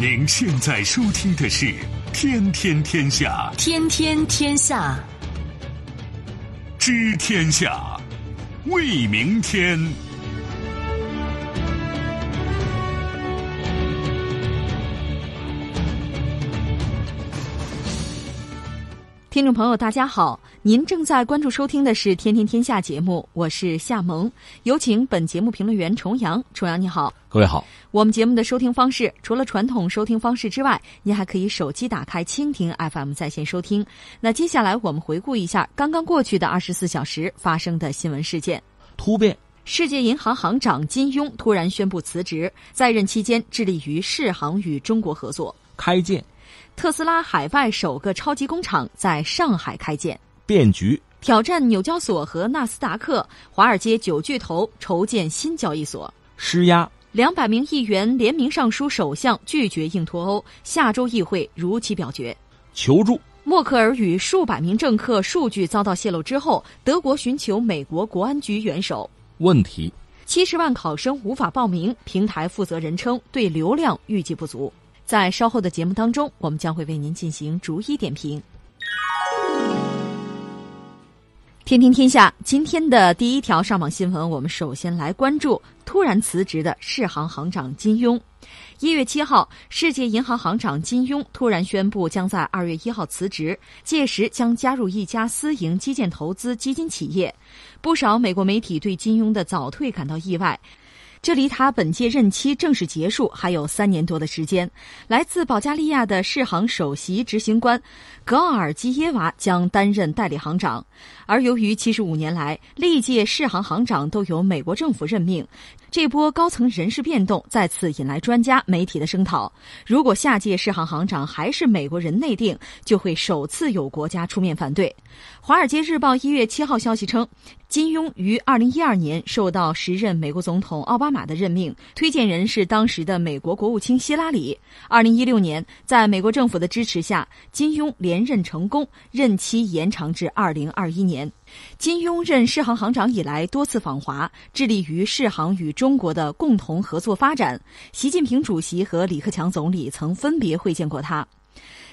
您现在收听的是《天天天下》，天天天下，知天下，为明天。听众朋友，大家好，您正在关注收听的是《天天天下》节目，我是夏萌，有请本节目评论员重阳。重阳你好，各位好。我们节目的收听方式除了传统收听方式之外，您还可以手机打开蜻蜓 FM 在线收听。那接下来我们回顾一下刚刚过去的二十四小时发生的新闻事件。突变，世界银行行长金庸突然宣布辞职，在任期间致力于世行与中国合作。开建，特斯拉海外首个超级工厂在上海开建。变局，挑战纽交所和纳斯达克，华尔街九巨头筹建新交易所。施压，两百名议员联名上书首相，拒绝硬脱欧。下周议会如期表决。求助，默克尔与数百名政客数据遭到泄露之后，德国寻求美国国安局援手。问题，七十万考生无法报名，平台负责人称对流量预计不足。在稍后的节目当中，我们将会为您进行逐一点评。天天天下，今天的第一条上网新闻，我们首先来关注突然辞职的世行行长金庸。一月七号，世界银行行长金庸突然宣布将在二月一号辞职，届时将加入一家私营基建投资基金企业。不少美国媒体对金庸的早退感到意外。这离他本届任期正式结束还有三年多的时间。来自保加利亚的世行首席执行官格奥尔基耶娃将担任代理行长，而由于七十五年来历届世行行长都由美国政府任命，这波高层人事变动再次引来专家媒体的声讨。如果下届世行行长还是美国人内定，就会首次有国家出面反对。《华尔街日报》一月七号消息称。金庸于二零一二年受到时任美国总统奥巴马的任命，推荐人是当时的美国国务卿希拉里。二零一六年，在美国政府的支持下，金庸连任成功，任期延长至二零二一年。金庸任世行行长以来多次访华，致力于世行与中国的共同合作发展。习近平主席和李克强总理曾分别会见过他。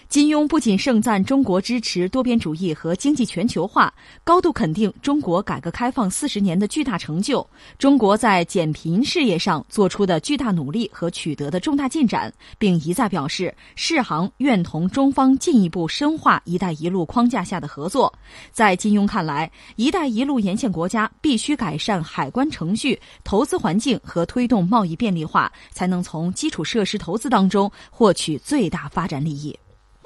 金庸不仅盛赞中国支持多边主义和经济全球化，高度肯定中国改革开放四十年的巨大成就，中国在减贫事业上做出的巨大努力和取得的重大进展，并一再表示世行愿同中方进一步深化“一带一路”框架下的合作。在金庸看来，“一带一路”沿线国家必须改善海关程序、投资环境和推动贸易便利化，才能从基础设施投资当中获取最大发展利益。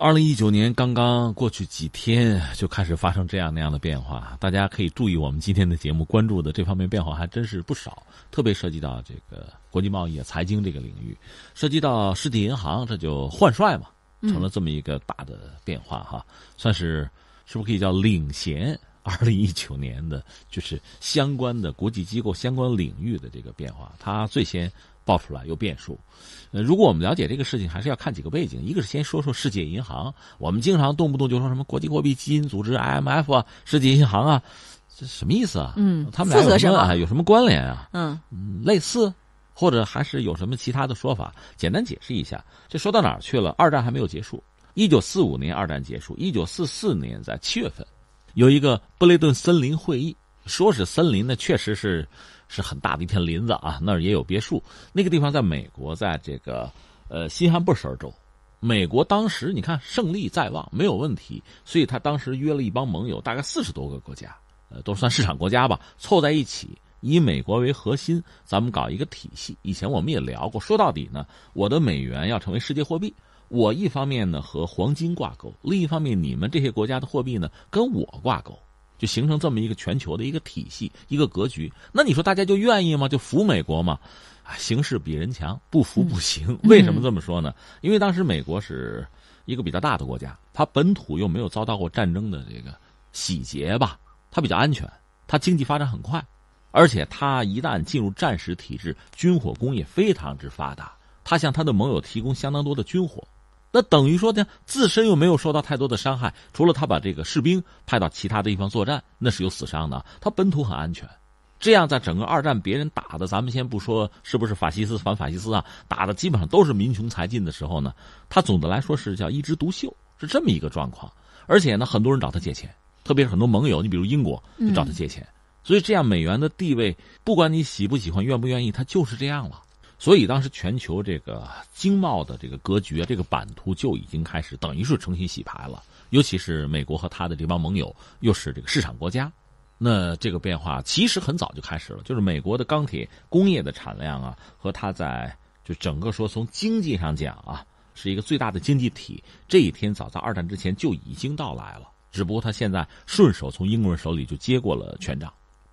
二零一九年刚刚过去几天，就开始发生这样那样的变化。大家可以注意，我们今天的节目关注的这方面变化还真是不少，特别涉及到这个国际贸易、财经这个领域，涉及到实体银行，这就换帅嘛，成了这么一个大的变化哈，算是是不是可以叫领衔二零一九年的，就是相关的国际机构、相关领域的这个变化，它最先爆出来有变数。呃，如果我们了解这个事情，还是要看几个背景。一个是先说说世界银行，我们经常动不动就说什么国际货币基金组织 IMF 啊，世界银行啊，这什么意思啊？嗯，他们俩有什么有什么关联啊？嗯，类似，或者还是有什么其他的说法？简单解释一下。这说到哪儿去了？二战还没有结束，一九四五年二战结束，一九四四年在七月份，有一个布雷顿森林会议，说是森林呢，确实是。是很大的一片林子啊，那儿也有别墅。那个地方在美国，在这个呃新罕布什尔州。美国当时你看胜利在望，没有问题，所以他当时约了一帮盟友，大概四十多个国家，呃，都算市场国家吧，凑在一起，以美国为核心，咱们搞一个体系。以前我们也聊过，说到底呢，我的美元要成为世界货币，我一方面呢和黄金挂钩，另一方面你们这些国家的货币呢跟我挂钩。就形成这么一个全球的一个体系、一个格局。那你说大家就愿意吗？就服美国吗？啊，形势比人强，不服不行。为什么这么说呢？因为当时美国是一个比较大的国家，它本土又没有遭到过战争的这个洗劫吧，它比较安全，它经济发展很快，而且它一旦进入战时体制，军火工业非常之发达，它向它的盟友提供相当多的军火。那等于说呢，自身又没有受到太多的伤害，除了他把这个士兵派到其他的地方作战，那是有死伤的。他本土很安全，这样在整个二战别人打的，咱们先不说是不是法西斯反法西斯啊，打的基本上都是民穷财尽的时候呢，他总的来说是叫一枝独秀，是这么一个状况。而且呢，很多人找他借钱，特别是很多盟友，你比如英国就找他借钱。所以这样美元的地位，不管你喜不喜欢、愿不愿意，它就是这样了。所以当时全球这个经贸的这个格局啊，这个版图就已经开始等于是重新洗牌了。尤其是美国和他的这帮盟友又是这个市场国家，那这个变化其实很早就开始了。就是美国的钢铁工业的产量啊，和它在就整个说从经济上讲啊，是一个最大的经济体。这一天早在二战之前就已经到来了，只不过他现在顺手从英国人手里就接过了权杖。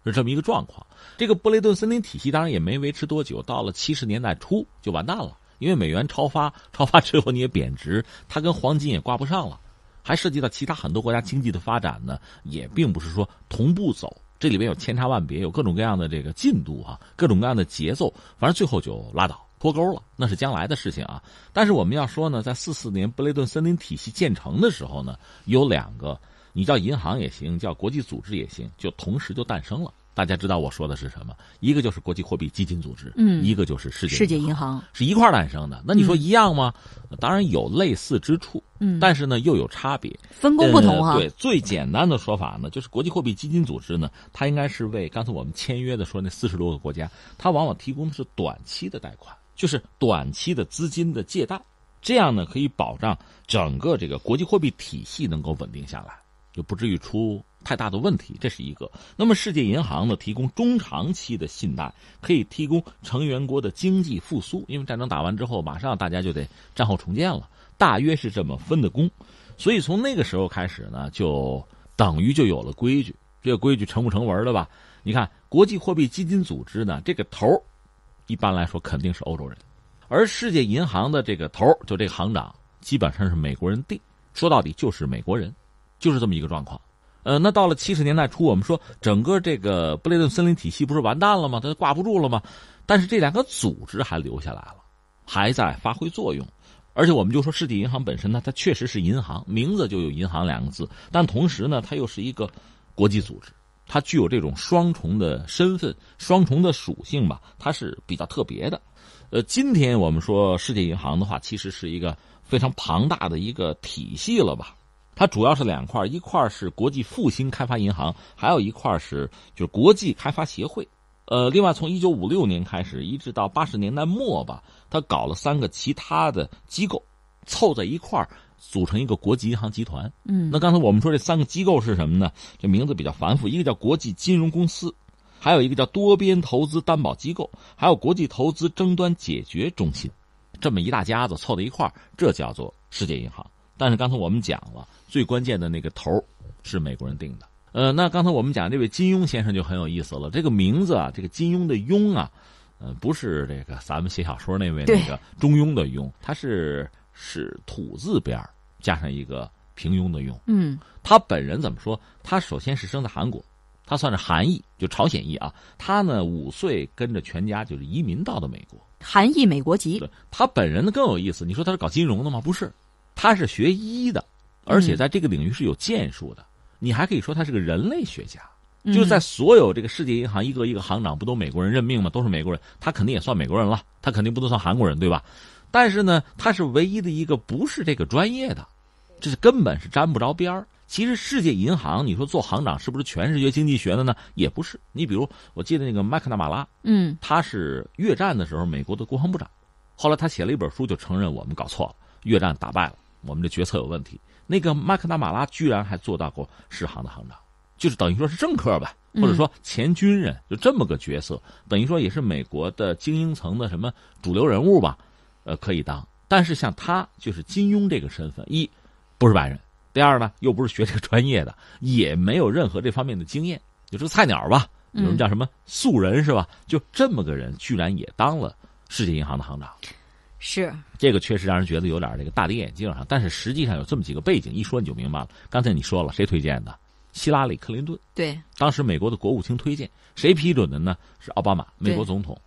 是这么一个状况，这个布雷顿森林体系当然也没维持多久，到了七十年代初就完蛋了，因为美元超发，超发之后你也贬值，它跟黄金也挂不上了，还涉及到其他很多国家经济的发展呢，也并不是说同步走，这里边有千差万别，有各种各样的这个进度啊，各种各样的节奏，反正最后就拉倒脱钩了，那是将来的事情啊。但是我们要说呢，在四四年布雷顿森林体系建成的时候呢，有两个，你叫银行也行，叫国际组织也行，就同时就诞生了。大家知道我说的是什么？一个就是国际货币基金组织，嗯，一个就是世界世界银行，是一块诞生的。那你说一样吗？当然有类似之处，嗯，但是呢又有差别，分工不同啊。对，最简单的说法呢，就是国际货币基金组织呢，它应该是为刚才我们签约的说那四十多个国家，它往往提供的是短期的贷款，就是短期的资金的借贷，这样呢可以保障整个这个国际货币体系能够稳定下来，就不至于出。太大的问题，这是一个。那么，世界银行呢，提供中长期的信贷，可以提供成员国的经济复苏。因为战争打完之后，马上大家就得战后重建了，大约是这么分的工。所以从那个时候开始呢，就等于就有了规矩。这个规矩成不成文的吧？你看，国际货币基金组织呢，这个头一般来说肯定是欧洲人，而世界银行的这个头就这个行长，基本上是美国人定。说到底就是美国人，就是这么一个状况。呃，那到了七十年代初，我们说整个这个布雷顿森林体系不是完蛋了吗？它挂不住了吗？但是这两个组织还留下来了，还在发挥作用。而且我们就说世界银行本身呢，它确实是银行，名字就有银行两个字。但同时呢，它又是一个国际组织，它具有这种双重的身份、双重的属性吧，它是比较特别的。呃，今天我们说世界银行的话，其实是一个非常庞大的一个体系了吧。它主要是两块，一块是国际复兴开发银行，还有一块是就是国际开发协会。呃，另外从一九五六年开始，一直到八十年代末吧，他搞了三个其他的机构，凑在一块组成一个国际银行集团。嗯，那刚才我们说这三个机构是什么呢？这名字比较繁复，一个叫国际金融公司，还有一个叫多边投资担保机构，还有国际投资争端解决中心，这么一大家子凑在一块这叫做世界银行。但是刚才我们讲了，最关键的那个头是美国人定的。呃，那刚才我们讲这位金庸先生就很有意思了。这个名字啊，这个金庸的庸啊，呃，不是这个咱们写小说那位那个中庸的庸，他是是土字边加上一个平庸的庸。嗯，他本人怎么说？他首先是生在韩国，他算是韩裔，就朝鲜裔啊。他呢五岁跟着全家就是移民到的美国，韩裔美国籍。对他本人呢更有意思。你说他是搞金融的吗？不是。他是学医的，而且在这个领域是有建树的。你还可以说他是个人类学家，就是在所有这个世界银行一个一个行长不都美国人任命吗？都是美国人，他肯定也算美国人了。他肯定不能算韩国人，对吧？但是呢，他是唯一的一个不是这个专业的，这是根本是沾不着边儿。其实世界银行，你说做行长是不是全是学经济学的呢？也不是。你比如，我记得那个麦克纳马拉，嗯，他是越战的时候美国的国防部长，后来他写了一本书，就承认我们搞错了，越战打败了。我们的决策有问题。那个麦克纳马拉居然还做到过世行的行长，就是等于说是政客吧，或者说前军人，就这么个角色，等于说也是美国的精英层的什么主流人物吧，呃，可以当。但是像他就是金庸这个身份，一不是白人，第二呢又不是学这个专业的，也没有任何这方面的经验，就是菜鸟吧，有人叫什么素人是吧？就这么个人，居然也当了世界银行的行长。是这个确实让人觉得有点这个大跌眼镜啊，但是实际上有这么几个背景，一说你就明白了。刚才你说了谁推荐的？希拉里·克林顿。对，当时美国的国务卿推荐，谁批准的呢？是奥巴马，美国总统。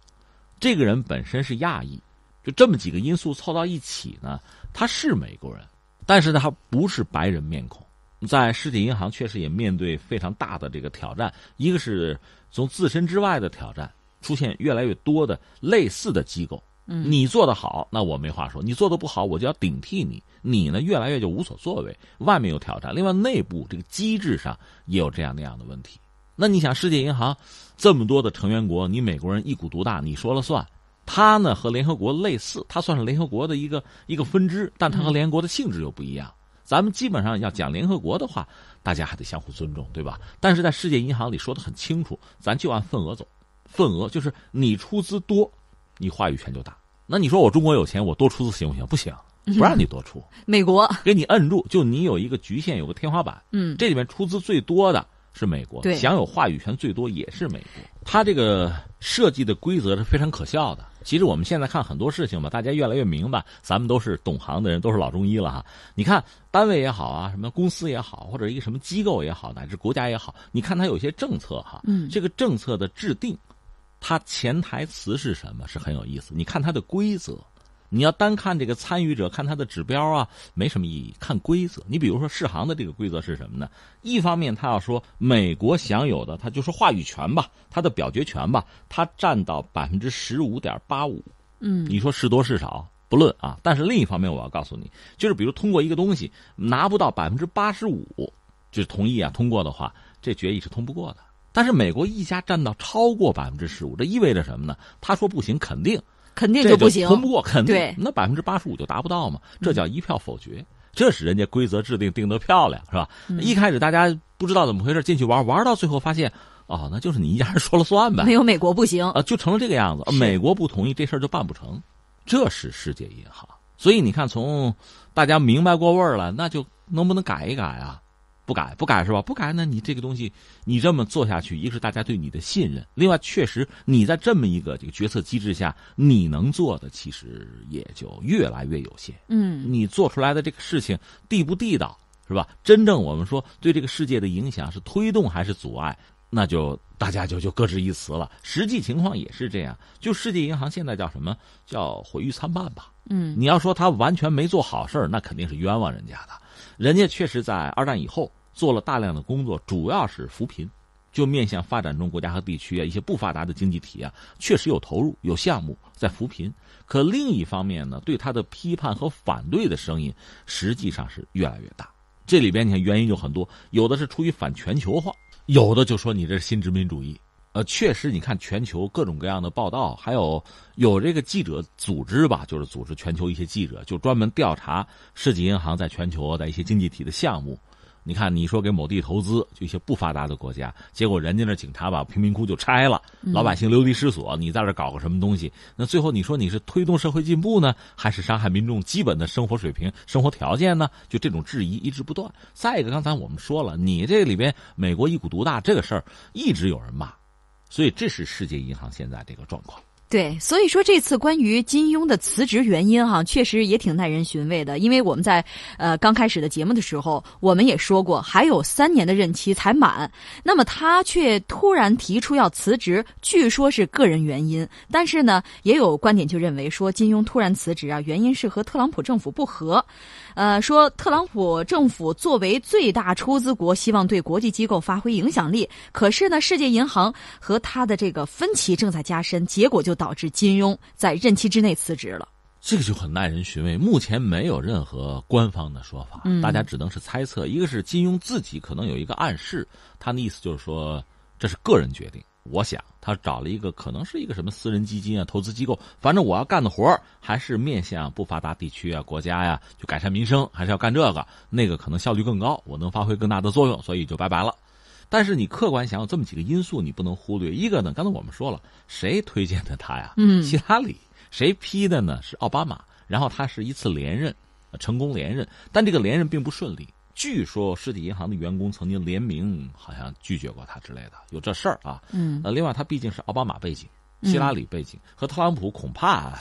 这个人本身是亚裔，就这么几个因素凑到一起呢，他是美国人，但是呢，他不是白人面孔，在世界银行确实也面对非常大的这个挑战，一个是从自身之外的挑战，出现越来越多的类似的机构。你做的好，那我没话说；你做的不好，我就要顶替你。你呢，越来越就无所作为。外面有挑战，另外内部这个机制上也有这样那样的问题。那你想，世界银行这么多的成员国，你美国人一股独大，你说了算。它呢和联合国类似，它算是联合国的一个一个分支，但它和联合国的性质又不一样。咱们基本上要讲联合国的话，大家还得相互尊重，对吧？但是在世界银行里说的很清楚，咱就按份额走，份额就是你出资多，你话语权就大。那你说我中国有钱，我多出资行不行？不行，不让你多出。美国给你摁住，就你有一个局限，有个天花板。嗯，这里面出资最多的是美国，享有话语权最多也是美国。它这个设计的规则是非常可笑的。其实我们现在看很多事情吧，大家越来越明白，咱们都是懂行的人，都是老中医了哈。你看单位也好啊，什么公司也好，或者一个什么机构也好，乃至国家也好，你看它有些政策哈，嗯，这个政策的制定，它潜台词是什么？是很有意思。你看它的规则，你要单看这个参与者，看它的指标啊，没什么意义。看规则，你比如说世行的这个规则是什么呢？一方面，他要说美国享有的，他就说话语权吧，他的表决权吧，他占到百分之十五点八五。嗯，你说是多是少不论啊，但是另一方面，我要告诉你，就是比如通过一个东西拿不到百分之八十五，就是同意啊通过的话，这决议是通不过的。但是美国一家占到超过百分之十五，这意味着什么呢？他说不行，肯定肯定就不行，通不过，肯定对，那百分之八十五就达不到嘛，这叫一票否决。这是人家规则制定定得漂亮，是吧？一开始大家不知道怎么回事，进去玩玩到最后发现，哦，那就是你一家人说了算呗，没有美国不行啊，就成了这个样子。美国不同意这事儿就办不成，这是世界银行。所以你看，从大家明白过味儿了，那就能不能改一改啊？不改，不改是吧？不改，那你这个东西，你这么做下去，一个是大家对你的信任，另外确实你在这么一个这个决策机制下，你能做的其实也就越来越有限。嗯，你做出来的这个事情地不地道是吧？真正我们说对这个世界的影响是推动还是阻碍，那就大家就就各执一词了。实际情况也是这样，就世界银行现在叫什么叫毁誉参半吧？嗯，你要说他完全没做好事儿，那肯定是冤枉人家的。人家确实在二战以后。做了大量的工作，主要是扶贫，就面向发展中国家和地区啊，一些不发达的经济体啊，确实有投入、有项目在扶贫。可另一方面呢，对他的批判和反对的声音实际上是越来越大。这里边你看原因有很多，有的是出于反全球化，有的就说你这是新殖民主义。呃，确实，你看全球各种各样的报道，还有有这个记者组织吧，就是组织全球一些记者，就专门调查世界银行在全球的一些经济体的项目。你看，你说给某地投资，就一些不发达的国家，结果人家那警察把贫民窟就拆了，老百姓流离失所。你在这搞个什么东西？那最后你说你是推动社会进步呢，还是伤害民众基本的生活水平、生活条件呢？就这种质疑一直不断。再一个，刚才我们说了，你这里边美国一股独大这个事儿一直有人骂，所以这是世界银行现在这个状况。对，所以说这次关于金庸的辞职原因哈，确实也挺耐人寻味的。因为我们在呃刚开始的节目的时候，我们也说过，还有三年的任期才满，那么他却突然提出要辞职，据说是个人原因。但是呢，也有观点就认为说，金庸突然辞职啊，原因是和特朗普政府不和。呃，说特朗普政府作为最大出资国，希望对国际机构发挥影响力，可是呢，世界银行和他的这个分歧正在加深，结果就导致金庸在任期之内辞职了。这个就很耐人寻味，目前没有任何官方的说法，嗯大家只能是猜测。一个是金庸自己可能有一个暗示，他的意思就是说这是个人决定。我想他找了一个可能是一个什么私人基金啊、投资机构，反正我要干的活儿还是面向不发达地区啊、国家呀，就改善民生，还是要干这个，那个可能效率更高，我能发挥更大的作用，所以就拜拜了。但是你客观想有这么几个因素，你不能忽略。一个呢，刚才我们说了，谁推荐的他呀？嗯希拉里。谁批的呢？是奥巴马。然后他是一次连任，成功连任，但这个连任并不顺利。据说实体银行的员工曾经联名，好像拒绝过他之类的，有这事儿啊。嗯呃，另外他毕竟是奥巴马背景，希拉里背景，和特朗普恐怕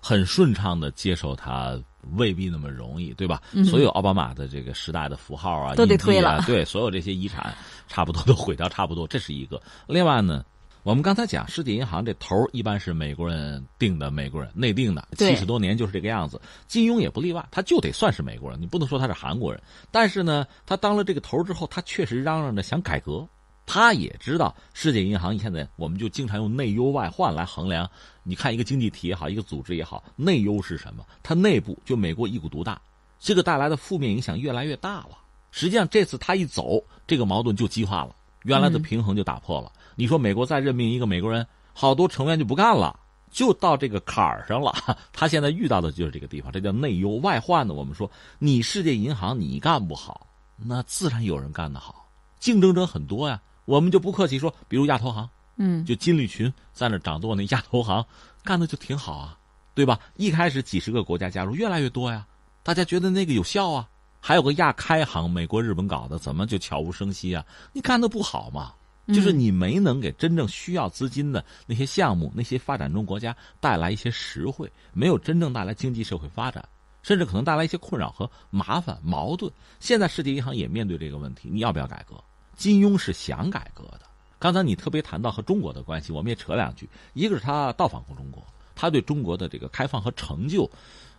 很顺畅的接受他，未必那么容易，对吧？所有奥巴马的这个时代的符号啊，都得推了对，所有这些遗产差不多都毁掉，差不多，这是一个。另外呢，我们刚才讲世界银行这头一般是美国人定的，美国人内定的，对七十多年就是这个样子。金庸也不例外，他就得算是美国人，你不能说他是韩国人。但是呢，他当了这个头之后，他确实嚷嚷着想改革。他也知道世界银行现在，我们就经常用内忧外患来衡量。你看一个经济体也好，一个组织也好，内忧是什么？它内部就美国一股独大，这个带来的负面影响越来越大了。实际上这次他一走，这个矛盾就激化了，原来的平衡就打破了。你说美国再任命一个美国人，好多成员就不干了，就到这个坎儿上了。他现在遇到的就是这个地方，这叫内忧外患呢。我们说，你世界银行你干不好，那自然有人干得好，竞争者很多呀。我们就不客气说，比如亚投行，嗯，就金立群在那掌舵那亚投行，干的就挺好啊，对吧？一开始几十个国家加入，越来越多呀，大家觉得那个有效啊。还有个亚开行，美国、日本搞的，怎么就悄无声息啊？你干的不好嘛？就是你没能给真正需要资金的那些项目、那些发展中国家带来一些实惠，没有真正带来经济社会发展，甚至可能带来一些困扰和麻烦、矛盾。现在世界银行也面对这个问题，你要不要改革？金庸是想改革的。刚才你特别谈到和中国的关系，我们也扯两句。一个是他到访过中国，他对中国的这个开放和成就，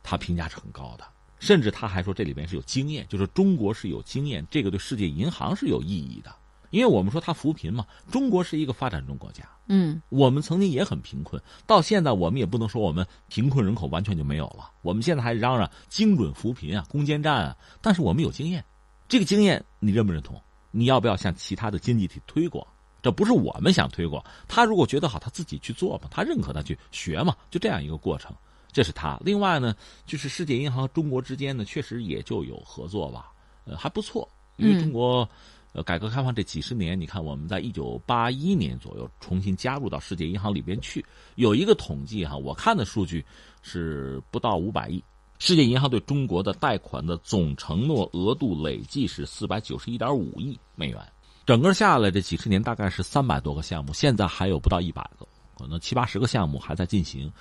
他评价是很高的。甚至他还说这里面是有经验，就是中国是有经验，这个对世界银行是有意义的。因为我们说它扶贫嘛，中国是一个发展中国家，嗯，我们曾经也很贫困，到现在我们也不能说我们贫困人口完全就没有了。我们现在还嚷嚷精准扶贫啊、攻坚战啊，但是我们有经验，这个经验你认不认同？你要不要向其他的经济体推广？这不是我们想推广，他如果觉得好，他自己去做嘛，他认可他去学嘛，就这样一个过程。这是他。另外呢，就是世界银行和中国之间呢，确实也就有合作吧，呃，还不错。因为中国，呃，改革开放这几十年，你看我们在一九八一年左右重新加入到世界银行里边去，有一个统计哈，我看的数据是不到五百亿。世界银行对中国的贷款的总承诺额度累计是四百九十一点五亿美元，整个下来这几十年大概是三百多个项目，现在还有不到一百个，可能七八十个项目还在进行。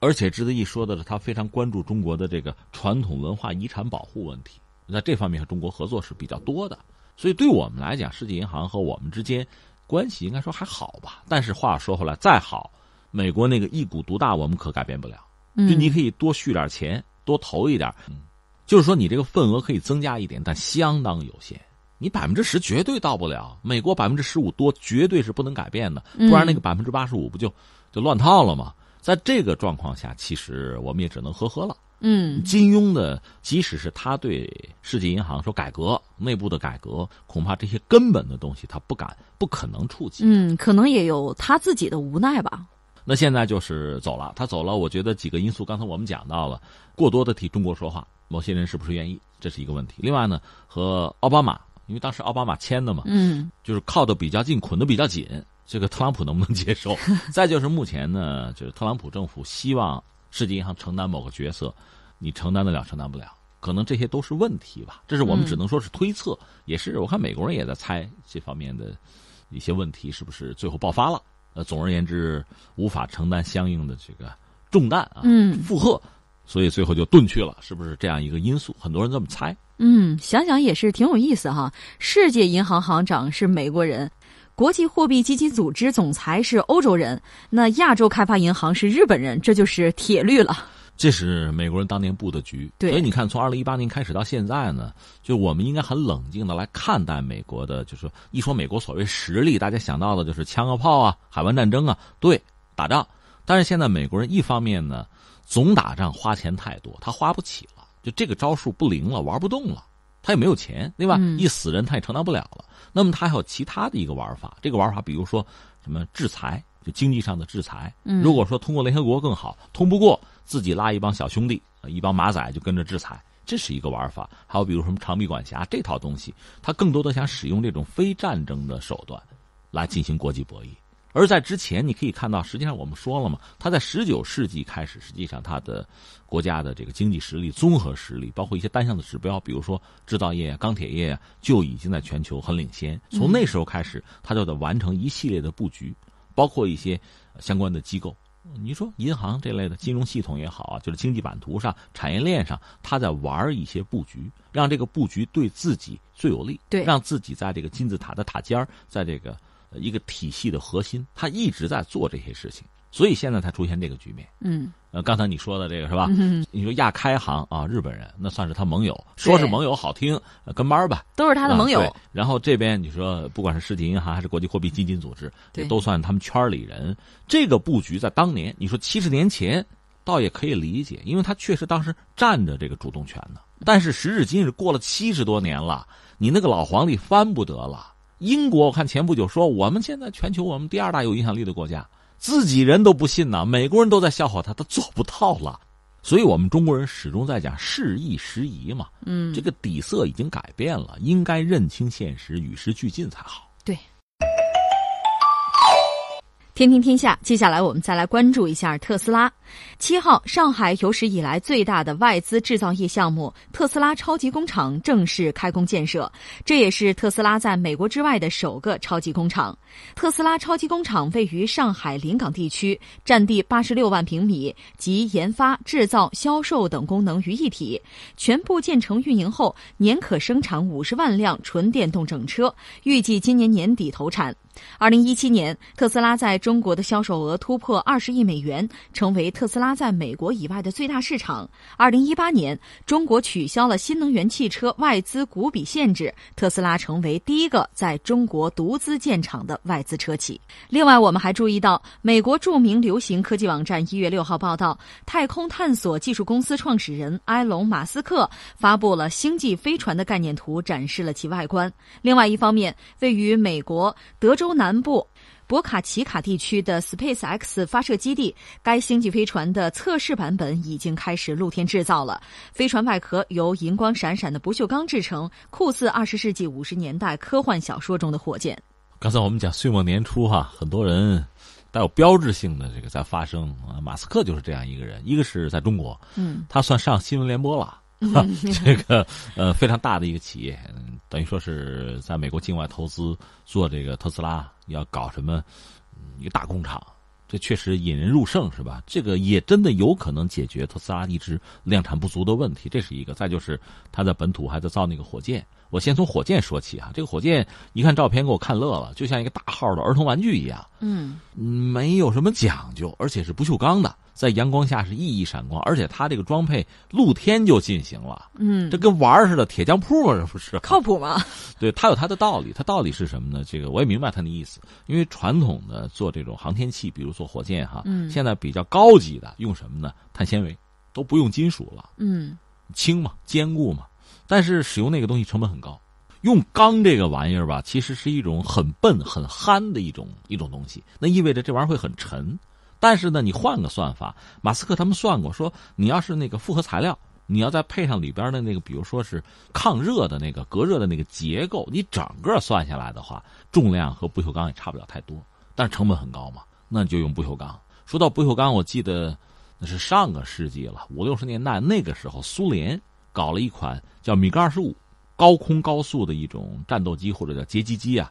而且值得一说的是，他非常关注中国的这个传统文化遗产保护问题，在这方面和中国合作是比较多的。所以对我们来讲，世界银行和我们之间关系应该说还好吧。但是话说回来，再好，美国那个一股独大，我们可改变不了。就你可以多续点钱，多投一点，就是说你这个份额可以增加一点，但相当有限。你百分之十绝对到不了，美国百分之十五多绝对是不能改变的，不然那个百分之八十五不就就乱套了吗？在这个状况下，其实我们也只能呵呵了。嗯，金庸的，即使是他对世界银行说改革内部的改革，恐怕这些根本的东西他不敢、不可能触及。嗯，可能也有他自己的无奈吧。那现在就是走了，他走了，我觉得几个因素，刚才我们讲到了，过多的替中国说话，某些人是不是愿意，这是一个问题。另外呢，和奥巴马，因为当时奥巴马签的嘛，嗯，就是靠的比较近，捆的比较紧。这个特朗普能不能接受？再就是目前呢，就是特朗普政府希望世界银行承担某个角色，你承担得了，承担不了，可能这些都是问题吧。这是我们只能说是推测，也是我看美国人也在猜这方面的一些问题是不是最后爆发了。呃，总而言之，无法承担相应的这个重担啊，嗯，负荷，所以最后就遁去了，是不是这样一个因素？很多人这么猜。嗯，想想也是挺有意思哈。世界银行行长是美国人。国际货币基金组织总裁是欧洲人，那亚洲开发银行是日本人，这就是铁律了。这是美国人当年布的局，对。所以你看，从二零一八年开始到现在呢，就我们应该很冷静的来看待美国的，就是一说美国所谓实力，大家想到的就是枪啊炮啊、海湾战争啊，对，打仗。但是现在美国人一方面呢，总打仗花钱太多，他花不起了，就这个招数不灵了，玩不动了。他也没有钱，对吧？一死人他也承担不了了。那么他还有其他的一个玩法，这个玩法比如说什么制裁，就经济上的制裁。如果说通过联合国更好，通不过自己拉一帮小兄弟，一帮马仔就跟着制裁，这是一个玩法。还有比如什么长臂管辖这套东西，他更多的想使用这种非战争的手段来进行国际博弈。而在之前，你可以看到，实际上我们说了嘛，它在十九世纪开始，实际上它的国家的这个经济实力、综合实力，包括一些单项的指标，比如说制造业、钢铁业啊，就已经在全球很领先。从那时候开始，它就得完成一系列的布局，包括一些相关的机构。你说银行这类的金融系统也好啊，就是经济版图上、产业链上，他在玩一些布局，让这个布局对自己最有利，对，让自己在这个金字塔的塔尖儿，在这个。一个体系的核心，他一直在做这些事情，所以现在才出现这个局面。嗯，呃，刚才你说的这个是吧？嗯你说亚开行啊，日本人那算是他盟友，说是盟友好听，呃跟班儿吧。都是他的盟友。然后这边你说，不管是世界银行还是国际货币基金组织，对都算他们圈里人。这个布局在当年，你说七十年前，倒也可以理解，因为他确实当时占着这个主动权呢。但是时至今日，过了七十多年了，你那个老皇帝翻不得了。英国我看前不久说，我们现在全球我们第二大有影响力的国家，自己人都不信呢，美国人都在笑话他，他做不到了。所以我们中国人始终在讲适易时宜嘛，嗯，这个底色已经改变了，应该认清现实，与时俱进才好。天听天下，接下来我们再来关注一下特斯拉。七号，上海有史以来最大的外资制造业项目——特斯拉超级工厂正式开工建设，这也是特斯拉在美国之外的首个超级工厂。特斯拉超级工厂位于上海临港地区，占地八十六万平米，集研发、制造、销售等功能于一体。全部建成运营后，年可生产五十万辆纯电动整车，预计今年年底投产。二零一七年，特斯拉在中国的销售额突破二十亿美元，成为特斯拉在美国以外的最大市场。二零一八年，中国取消了新能源汽车外资股比限制，特斯拉成为第一个在中国独资建厂的外资车企。另外，我们还注意到，美国著名流行科技网站一月六号报道，太空探索技术公司创始人埃隆·马斯克发布了星际飞船的概念图，展示了其外观。另外一方面，位于美国德州南部博卡奇卡地区的 SpaceX 发射基地，该星际飞船的测试版本已经开始露天制造了。飞船外壳由银光闪闪的不锈钢制成，酷似二十世纪五十年代科幻小说中的火箭。刚才我们讲岁末年初哈，很多人带有标志性的这个在发生啊，马斯克就是这样一个人，一个是在中国，嗯，他算上新闻联播了。哈 这个呃非常大的一个企业，嗯等于说是在美国境外投资做这个特斯拉，要搞什么、嗯一个大工厂，这确实引人入胜，是吧？这个也真的有可能解决特斯拉一直量产不足的问题，这是一个。再就是他在本土还在造那个火箭，我先从火箭说起啊。这个火箭一看照片给我看乐了，就像一个大号的儿童玩具一样。嗯嗯，没有什么讲究，而且是不锈钢的，在阳光下是熠熠闪光，而且它这个装配露天就进行了，嗯这，跟玩儿似的，铁匠铺嘛，这不是？靠谱吗？对，它有它的道理，它道理是什么呢？这个我也明白它的意思，因为传统的做这种航天器，比如做火箭哈，嗯现在比较高级的用什么呢？碳纤维，都不用金属了，嗯轻嘛，坚固嘛，但是使用那个东西成本很高。用钢这个玩意儿吧，其实是一种很笨、很憨的一种一种东西，那意味着这玩意儿会很沉。但是呢，你换个算法，马斯克他们算过，说你要是那个复合材料，你要再配上里边的那个，比如说是抗热的那个隔热的那个结构，你整个算下来的话，重量和不锈钢也差不了太多，但是成本很高嘛，那就用不锈钢。说到不锈钢，我记得那是上个世纪了，五六十年代那个时候，苏联搞了一款叫米格二十五。高空高速的一种战斗机或者叫截击机啊，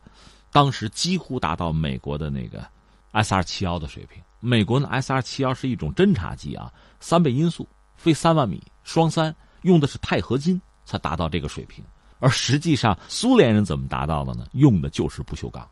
当时几乎达到美国的那个 S 二七幺的水平。美国的 S 二七幺是一种侦察机啊，三倍音速，飞三万米，双三，用的是钛合金才达到这个水平。而实际上，苏联人怎么达到的呢？用的就是不锈钢，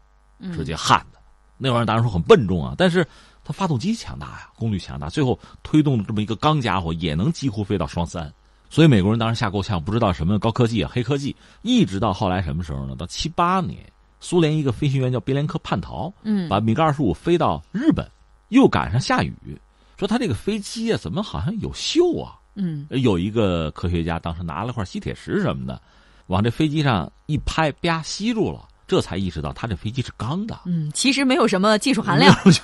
直接焊的。那玩意儿当然说很笨重啊，但是它发动机强大呀，功率强大，最后推动的这么一个钢家伙也能几乎飞到双三。所以美国人当时吓够呛，不知道什么高科技啊、黑科技，一直到后来什么时候呢？到七八年，苏联一个飞行员叫别连科叛逃，嗯把米格二十五飞到日本，又赶上下雨，说他这个飞机啊，怎么好像有锈啊？嗯有一个科学家当时拿了块吸铁石什么的，往这飞机上一拍，啪吸住了，这才意识到他这飞机是钢的。嗯，其实没有什么技术含量。就是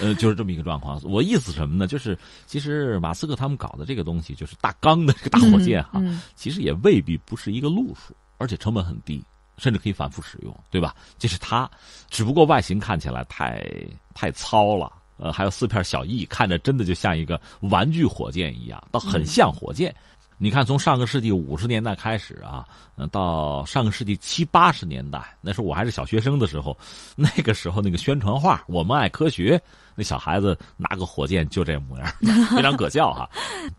呃，就是这么一个状况。我意思什么呢？就是其实马斯克他们搞的这个东西，就是大钢的这个大火箭哈，嗯其实也未必不是一个路数，而且成本很低，甚至可以反复使用，对吧？这是它，只不过外形看起来太太糙了。呃，还有四片小翼，看着真的就像一个玩具火箭一样，倒很像火箭。你看，从上个世纪五十年代开始啊，呃，到上个世纪七八十年代，那时候我还是小学生的时候，那个时候那个宣传画“我们爱科学”，那小孩子拿个火箭就这模样，非常可笑哈。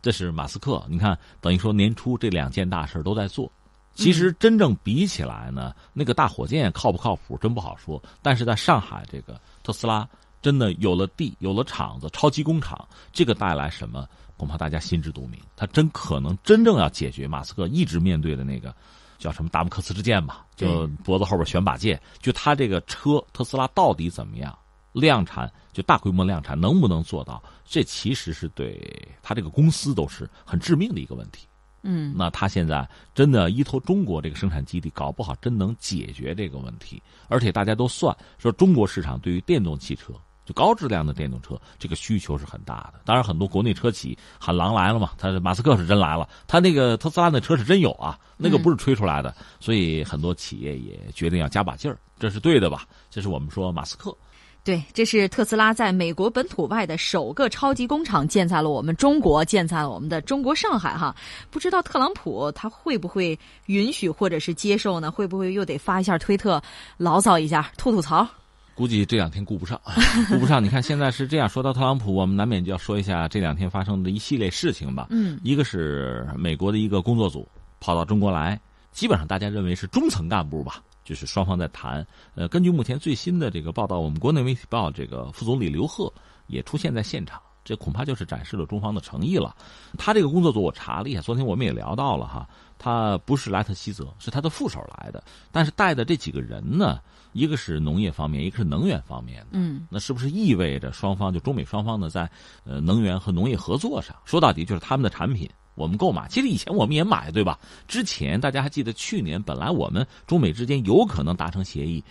这是马斯克，你看，等于说年初这两件大事都在做，其实真正比起来呢，那个大火箭靠不靠谱，真不好说。但是在上海，这个特斯拉真的有了地，有了厂子，超级工厂，这个带来什么，恐怕大家心知肚明。他真可能真正要解决马斯克一直面对的那个叫什么达姆克斯之剑吧，就脖子后边悬把剑。就他这个车，特斯拉到底怎么样量产，就大规模量产能不能做到？这其实是对他这个公司都是很致命的一个问题。嗯，那他现在真的依托中国这个生产基地，搞不好真能解决这个问题。而且大家都算说，中国市场对于电动汽车，就高质量的电动车，这个需求是很大的。当然，很多国内车企喊狼来了嘛，他马斯克是真来了，他那个特斯拉那车是真有啊，那个不是吹出来的。所以很多企业也决定要加把劲儿，这是对的吧？这是我们说马斯克。对，这是特斯拉在美国本土外的首个超级工厂建在了我们中国，建在了我们的中国上海哈。不知道特朗普他会不会允许或者是接受呢？会不会又得发一下推特，牢骚一下，吐吐槽？估计这两天顾不上，顾不上。你看现在是这样，说到特朗普，我们难免就要说一下这两天发生的一系列事情吧。嗯，一个是美国的一个工作组跑到中国来，基本上大家认为是中层干部吧。就是双方在谈，呃，根据目前最新的这个报道，我们国内媒体报，这个副总理刘鹤也出现在现场，这恐怕就是展示了中方的诚意了。他这个工作组我查了一下，昨天我们也聊到了哈，他不是莱特希泽，是他的副手来的，但是带的这几个人呢，一个是农业方面，一个是能源方面的，嗯，那是不是意味着双方就中美双方呢，在呃能源和农业合作上，说到底就是他们的产品。我们购买，其实以前我们也买，对吧？之前大家还记得，去年本来我们中美之间有可能达成协议，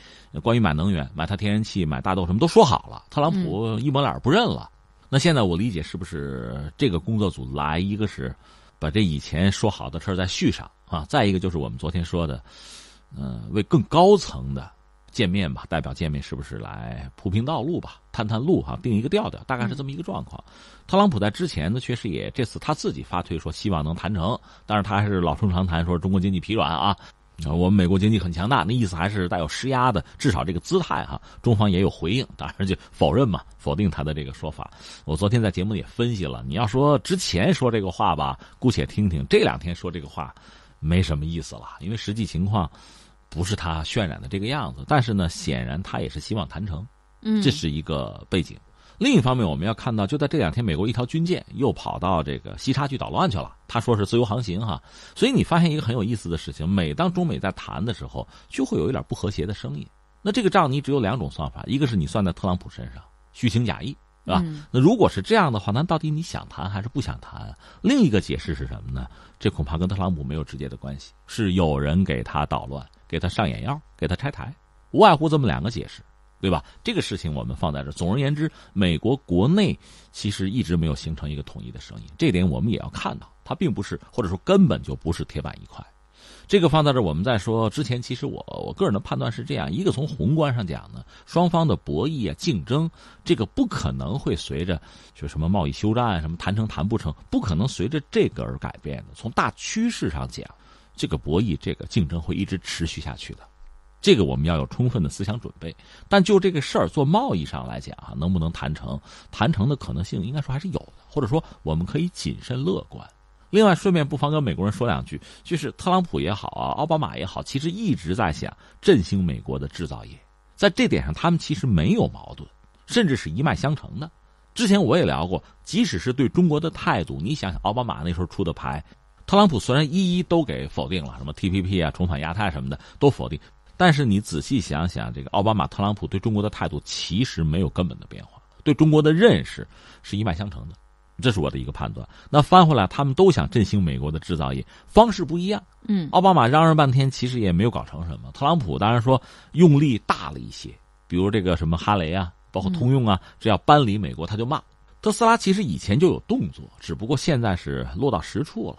关于买能源、买它天然气、买大豆什么都说好了。特朗普一抹脸不认了。那现在我理解是不是这个工作组来，一个是把这以前说好的事儿再续上啊？再一个就是我们昨天说的，嗯，为更高层的。见面吧，代表见面是不是来铺平道路吧，探探路哈，定一个调调，大概是这么一个状况。特朗普在之前呢，确实也这次他自己发推说希望能谈成，但是他还是老生常谈说中国经济疲软啊，我们美国经济很强大，那意思还是带有施压的，至少这个姿态哈。中方也有回应，当然就否认嘛，否定他的这个说法。我昨天在节目里也分析了，你要说之前说这个话吧，姑且听听；这两天说这个话，没什么意思了，因为实际情况。不是他渲染的这个样子，但是呢，显然他也是希望谈成，嗯，这是一个背景。另一方面，我们要看到，就在这两天，美国一条军舰又跑到这个西沙去捣乱去了。他说是自由航行哈，所以你发现一个很有意思的事情：每当中美在谈的时候，就会有一点不和谐的声音。那这个账你只有两种算法，一个是你算在特朗普身上，虚情假意，是吧？那如果是这样的话，那到底你想谈还是不想谈？另一个解释是什么呢？这恐怕跟特朗普没有直接的关系，是有人给他捣乱。给他上眼药，给他拆台，无外乎这么两个解释，对吧？这个事情我们放在这。总而言之，美国国内其实一直没有形成一个统一的声音，这点我们也要看到，它并不是，或者说根本就不是铁板一块。这个放在这，我们再说之前，其实我我个人的判断是这样：一个从宏观上讲呢，双方的博弈啊、竞争，这个不可能会随着就什么贸易休战啊、什么谈成谈不成，不可能随着这个而改变的。从大趋势上讲。这个博弈，这个竞争会一直持续下去的，这个我们要有充分的思想准备。但就这个事儿，做贸易上来讲啊，能不能谈成？谈成的可能性应该说还是有的，或者说我们可以谨慎乐观。另外，顺便不妨跟美国人说两句，就是特朗普也好啊，奥巴马也好，其实一直在想振兴美国的制造业，在这点上他们其实没有矛盾，甚至是一脉相承的。之前我也聊过，即使是对中国的态度，你想想奥巴马那时候出的牌。特朗普虽然一一都给否定了，什么 T P P 啊、重返亚太什么的都否定，但是你仔细想想，这个奥巴马、特朗普对中国的态度其实没有根本的变化，对中国的认识是一脉相承的，这是我的一个判断。那翻回来，他们都想振兴美国的制造业，方式不一样。嗯，奥巴马嚷嚷半天，其实也没有搞成什么。特朗普当然说用力大了一些，比如这个什么哈雷啊，包括通用啊，只要搬离美国他就骂。特斯拉其实以前就有动作，只不过现在是落到实处了。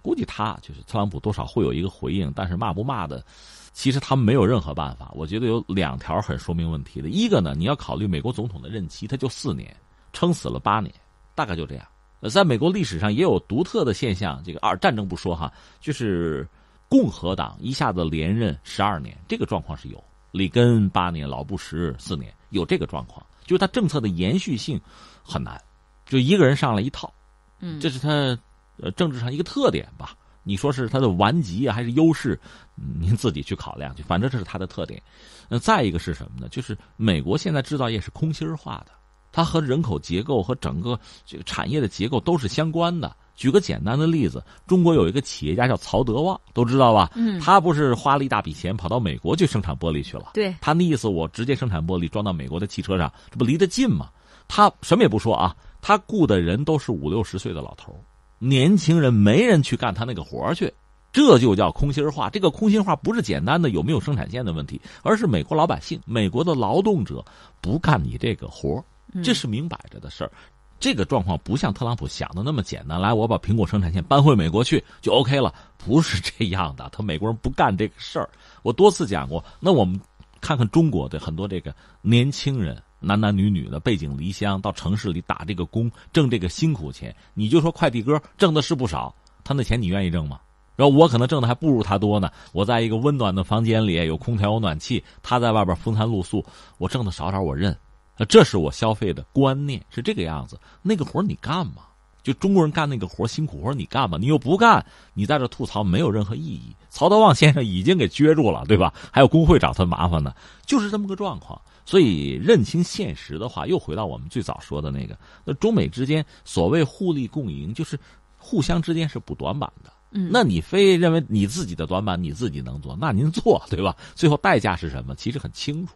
估计他就是特朗普，多少会有一个回应，但是骂不骂的，其实他们没有任何办法。我觉得有两条很说明问题的，一个呢，你要考虑美国总统的任期，他就四年，撑死了八年，大概就这样。在美国历史上也有独特的现象，这个二战争不说哈，就是共和党一下子连任十二年，这个状况是有。里根八年，老布什四年，有这个状况，就是他政策的延续性很难，就一个人上来一套，嗯，这是他。呃，政治上一个特点吧，你说是他的顽疾啊，还是优势？您自己去考量去。反正这是他的特点。那再一个是什么呢？就是美国现在制造业是空心化的，它和人口结构和整个这个产业的结构都是相关的。举个简单的例子，中国有一个企业家叫曹德旺，都知道吧？嗯，他不是花了一大笔钱跑到美国去生产玻璃去了？对，他那意思，我直接生产玻璃装到美国的汽车上，这不离得近吗？他什么也不说啊，他雇的人都是五六十岁的老头年轻人没人去干他那个活去，这就叫空心化。这个空心化不是简单的有没有生产线的问题，而是美国老百姓、美国的劳动者不干你这个活这是明摆着的事儿。这个状况不像特朗普想的那么简单。来，我把苹果生产线搬回美国去就 OK 了，不是这样的。他美国人不干这个事儿。我多次讲过。那我们看看中国的很多这个年轻人，男男女女的背井离乡到城市里打这个工，挣这个辛苦钱。你就说快递哥挣的是不少，他那钱你愿意挣吗？然后我可能挣的还不如他多呢。我在一个温暖的房间里，有空调有暖气，他在外边风餐露宿，我挣的少点我认。那这是我消费的观念是这个样子。那个活你干吗？就中国人干那个活辛苦活你干吗？你又不干，你在这吐槽没有任何意义。曹德旺先生已经给撅住了，对吧？还有工会找他麻烦呢，就是这么个状况。所以认清现实的话，又回到我们最早说的那个：那中美之间所谓互利共赢，就是互相之间是补短板的。嗯，那你非认为你自己的短板你自己能做，那您做对吧？最后代价是什么？其实很清楚。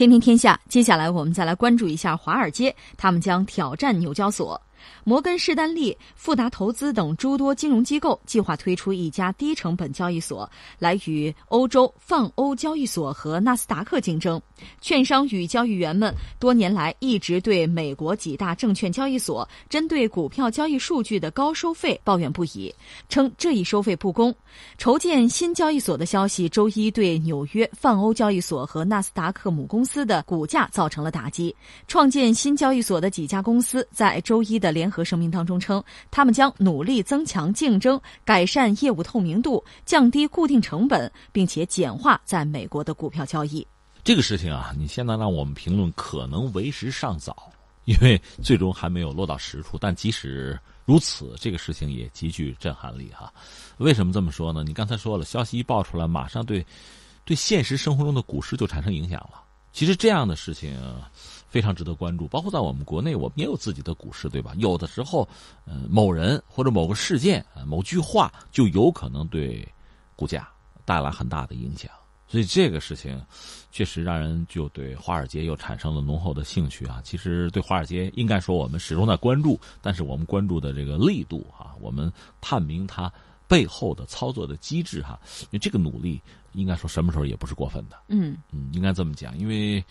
天天天下，接下来我们再来关注一下华尔街，他们将挑战纽交所。摩根士丹利、富达投资等诸多金融机构计划推出一家低成本交易所，来与欧洲泛欧交易所和纳斯达克竞争。券商与交易员们多年来一直对美国几大证券交易所针对股票交易数据的高收费抱怨不已，称这一收费不公。筹建新交易所的消息周一对纽约泛欧交易所和纳斯达克母公司的股价造成了打击。创建新交易所的几家公司在周一的联合声明当中称，他们将努力增强竞争、改善业务透明度、降低固定成本，并且简化在美国的股票交易。这个事情啊，你现在让我们评论，可能为时尚早，因为最终还没有落到实处。但即使如此，这个事情也极具震撼力哈。为什么这么说呢？你刚才说了，消息一爆出来，马上对对现实生活中的股市就产生影响了。其实这样的事情非常值得关注，包括在我们国内，我们也有自己的股市，对吧？有的时候，呃，某人或者某个事件、某句话，就有可能对股价带来很大的影响。所以这个事情，确实让人就对华尔街又产生了浓厚的兴趣啊。其实对华尔街，应该说我们始终在关注，但是我们关注的这个力度啊，我们探明它背后的操作的机制哈。因为这个努力，应该说什么时候也不是过分的。嗯嗯，应该这么讲。因为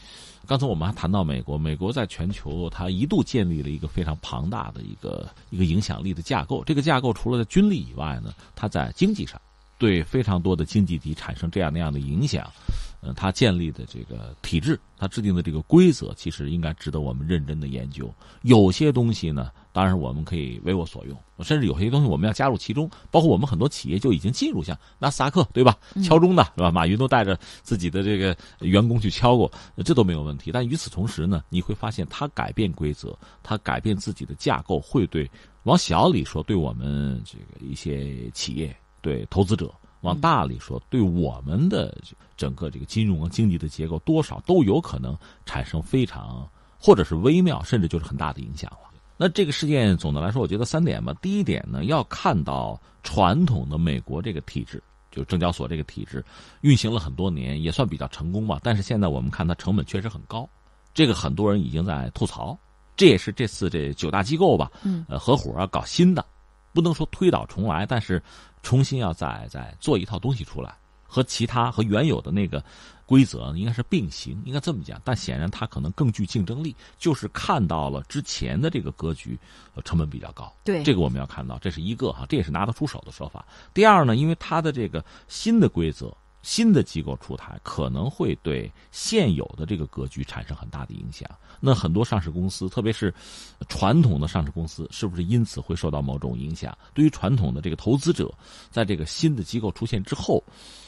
刚才我们还谈到美国，美国在全球它一度建立了一个非常庞大的一个一个影响力的架构。这个架构除了在军力以外呢，它在经济上。对非常多的经济体产生这样那样的影响，嗯，他建立的这个体制，他制定的这个规则，其实应该值得我们认真的研究。有些东西呢，当然我们可以为我所用，甚至有些东西我们要加入其中。包括我们很多企业就已经进入像纳斯达克，对吧？敲钟的是吧？马云都带着自己的这个员工去敲过，这都没有问题。但与此同时呢，你会发现他改变规则，他改变自己的架构，会对往小里说，对我们这个一些企业。对投资者往大里说，对我们的整个这个金融啊经济的结构，多少都有可能产生非常或者是微妙，甚至就是很大的影响了。那这个事件总的来说，我觉得三点吧。第一点呢，要看到传统的美国这个体制，就证交所这个体制运行了很多年，也算比较成功吧。但是现在我们看它成本确实很高，这个很多人已经在吐槽。这也是这次这九大机构吧，嗯，呃，合伙啊搞新的，不能说推倒重来，但是。重新要再再做一套东西出来，和其他和原有的那个规则应该是并行，应该这么讲。但显然它可能更具竞争力，就是看到了之前的这个格局，成本比较高。对，这个我们要看到，这是一个哈，这也是拿得出手的说法。第二呢，因为它的这个新的规则。新的机构出台可能会对现有的这个格局产生很大的影响。那很多上市公司，特别是传统的上市公司，是不是因此会受到某种影响？对于传统的这个投资者，在这个新的机构出现之后，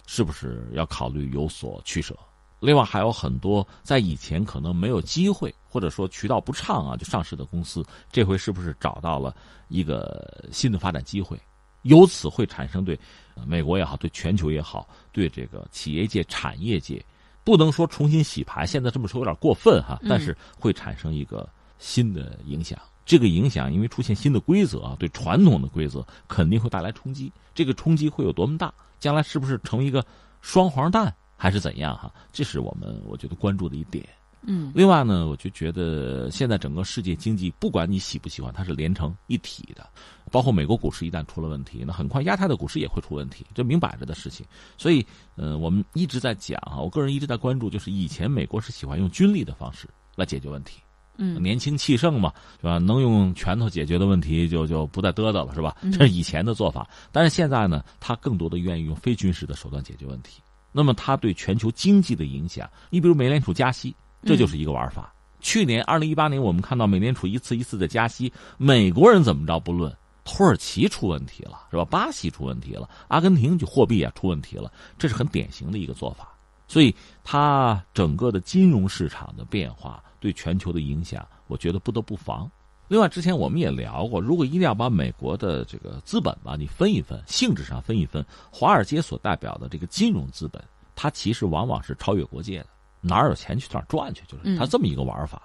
是不是要考虑有所取舍？另外，还有很多在以前可能没有机会，或者说渠道不畅啊，就上市的公司，这回是不是找到了一个新的发展机会？由此会产生对美国也好，对全球也好，对这个企业界、产业界，不能说重新洗牌，现在这么说有点过分哈，但是会产生一个新的影响。这个影响因为出现新的规则啊，对传统的规则肯定会带来冲击。这个冲击会有多么大？将来是不是成为一个双黄蛋，还是怎样哈？这是我们我觉得关注的一点。嗯，另外呢，我就觉得现在整个世界经济，不管你喜不喜欢，它是连成一体的。包括美国股市一旦出了问题，那很快亚太的股市也会出问题，这明摆着的事情。所以，呃，我们一直在讲啊，我个人一直在关注，就是以前美国是喜欢用军力的方式来解决问题，嗯，年轻气盛嘛，是吧？能用拳头解决的问题就就不再嘚嘚了，是吧？这是以前的做法。但是现在呢，他更多的愿意用非军事的手段解决问题。那么，他对全球经济的影响，你比如美联储加息。这就是一个玩法。去年二零一八年，我们看到美联储一次一次的加息，美国人怎么着不论，土耳其出问题了，是吧？巴西出问题了，阿根廷就货币啊出问题了，这是很典型的一个做法。所以，它整个的金融市场的变化对全球的影响，我觉得不得不防。另外，之前我们也聊过，如果一定要把美国的这个资本吧，你分一分，性质上分一分，华尔街所代表的这个金融资本，它其实往往是超越国界的。哪儿有钱去哪儿赚去，就是他这么一个玩法。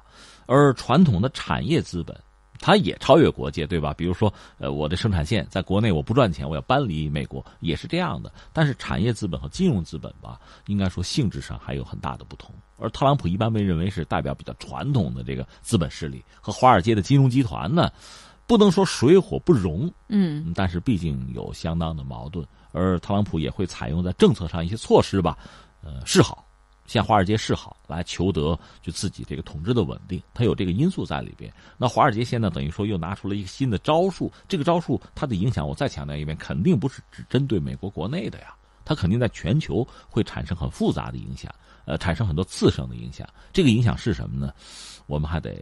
而传统的产业资本，它也超越国界，对吧？比如说，呃，我的生产线在国内我不赚钱，我要搬离美国，也是这样的。但是产业资本和金融资本吧，应该说性质上还有很大的不同。而特朗普一般被认为是代表比较传统的这个资本势力，和华尔街的金融集团呢，不能说水火不容，嗯，但是毕竟有相当的矛盾。而特朗普也会采用在政策上一些措施吧，呃，示好。向华尔街示好，来求得就自己这个统治的稳定，它有这个因素在里边。那华尔街现在等于说又拿出了一个新的招数，这个招数它的影响，我再强调一遍，肯定不是只针对美国国内的呀，它肯定在全球会产生很复杂的影响，呃，产生很多次生的影响。这个影响是什么呢？我们还得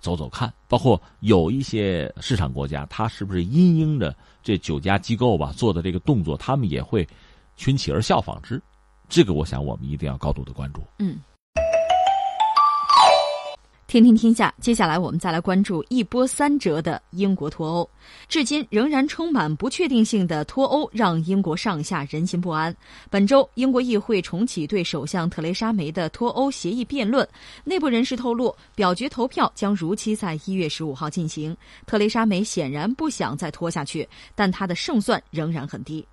走走看。包括有一些市场国家，它是不是因应着这九家机构吧做的这个动作，他们也会群起而效仿之。这个，我想我们一定要高度的关注。嗯，天天天下，接下来我们再来关注一波三折的英国脱欧。至今仍然充满不确定性的脱欧，让英国上下人心不安。本周，英国议会重启对首相特蕾莎梅的脱欧协议辩论。内部人士透露，表决投票将如期在一月十五号进行。特蕾莎梅显然不想再拖下去，但她的胜算仍然很低。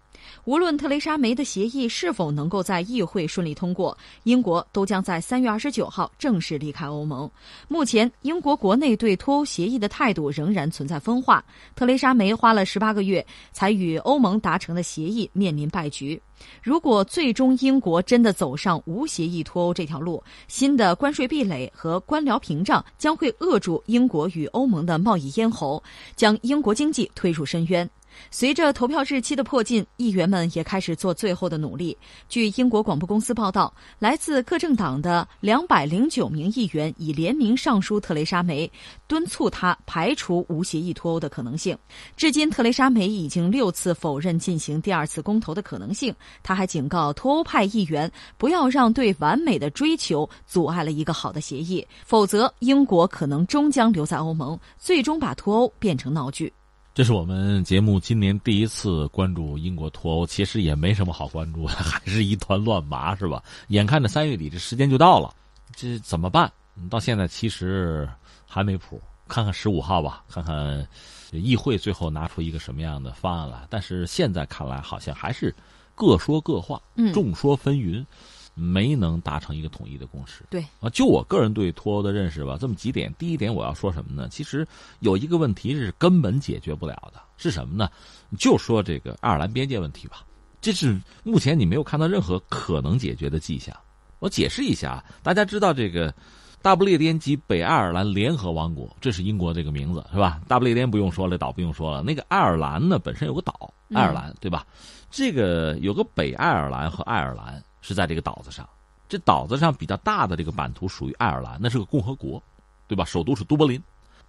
无论特蕾莎梅的协议是否能够在议会顺利通过，英国都将在三月二十九号正式离开欧盟。目前，英国国内对脱欧协议的态度仍然存在分化。特蕾莎梅花了十八个月才与欧盟达成的协议面临败局。如果最终英国真的走上无协议脱欧这条路，新的关税壁垒和官僚屏障将会扼住英国与欧盟的贸易咽喉，将英国经济推入深渊。随着投票日期的迫近，议员们也开始做最后的努力。据英国广播公司报道，来自各政党的两百零九名议员已联名上书特蕾莎梅，敦促她排除无协议脱欧的可能性。至今，特蕾莎梅已经六次否认进行第二次公投的可能性。他还警告脱欧派议员，不要让对完美的追求阻碍了一个好的协议，否则英国可能终将留在欧盟，最终把脱欧变成闹剧。这是我们节目今年第一次关注英国脱欧，其实也没什么好关注的，还是一团乱麻，是吧？眼看着三月底这时间就到了，这怎么办？到现在其实还没谱，看看十五号吧，看看议会最后拿出一个什么样的方案来。但是现在看来，好像还是各说各话，众说纷纭。没能达成一个统一的共识。对啊，就我个人对脱欧的认识吧，这么几点。第一点，我要说什么呢？其实有一个问题是根本解决不了的，是什么呢？就说这个爱尔兰边界问题吧。这是目前你没有看到任何可能解决的迹象。我解释一下，大家知道这个大不列颠及北爱尔兰联合王国，这是英国这个名字是吧？大不列颠不用说了，岛不用说了。那个爱尔兰呢，本身有个岛，爱尔兰对吧？这个有个北爱尔兰和爱尔兰。是在这个岛子上，这岛子上比较大的这个版图属于爱尔兰，那是个共和国，对吧？首都是都柏林，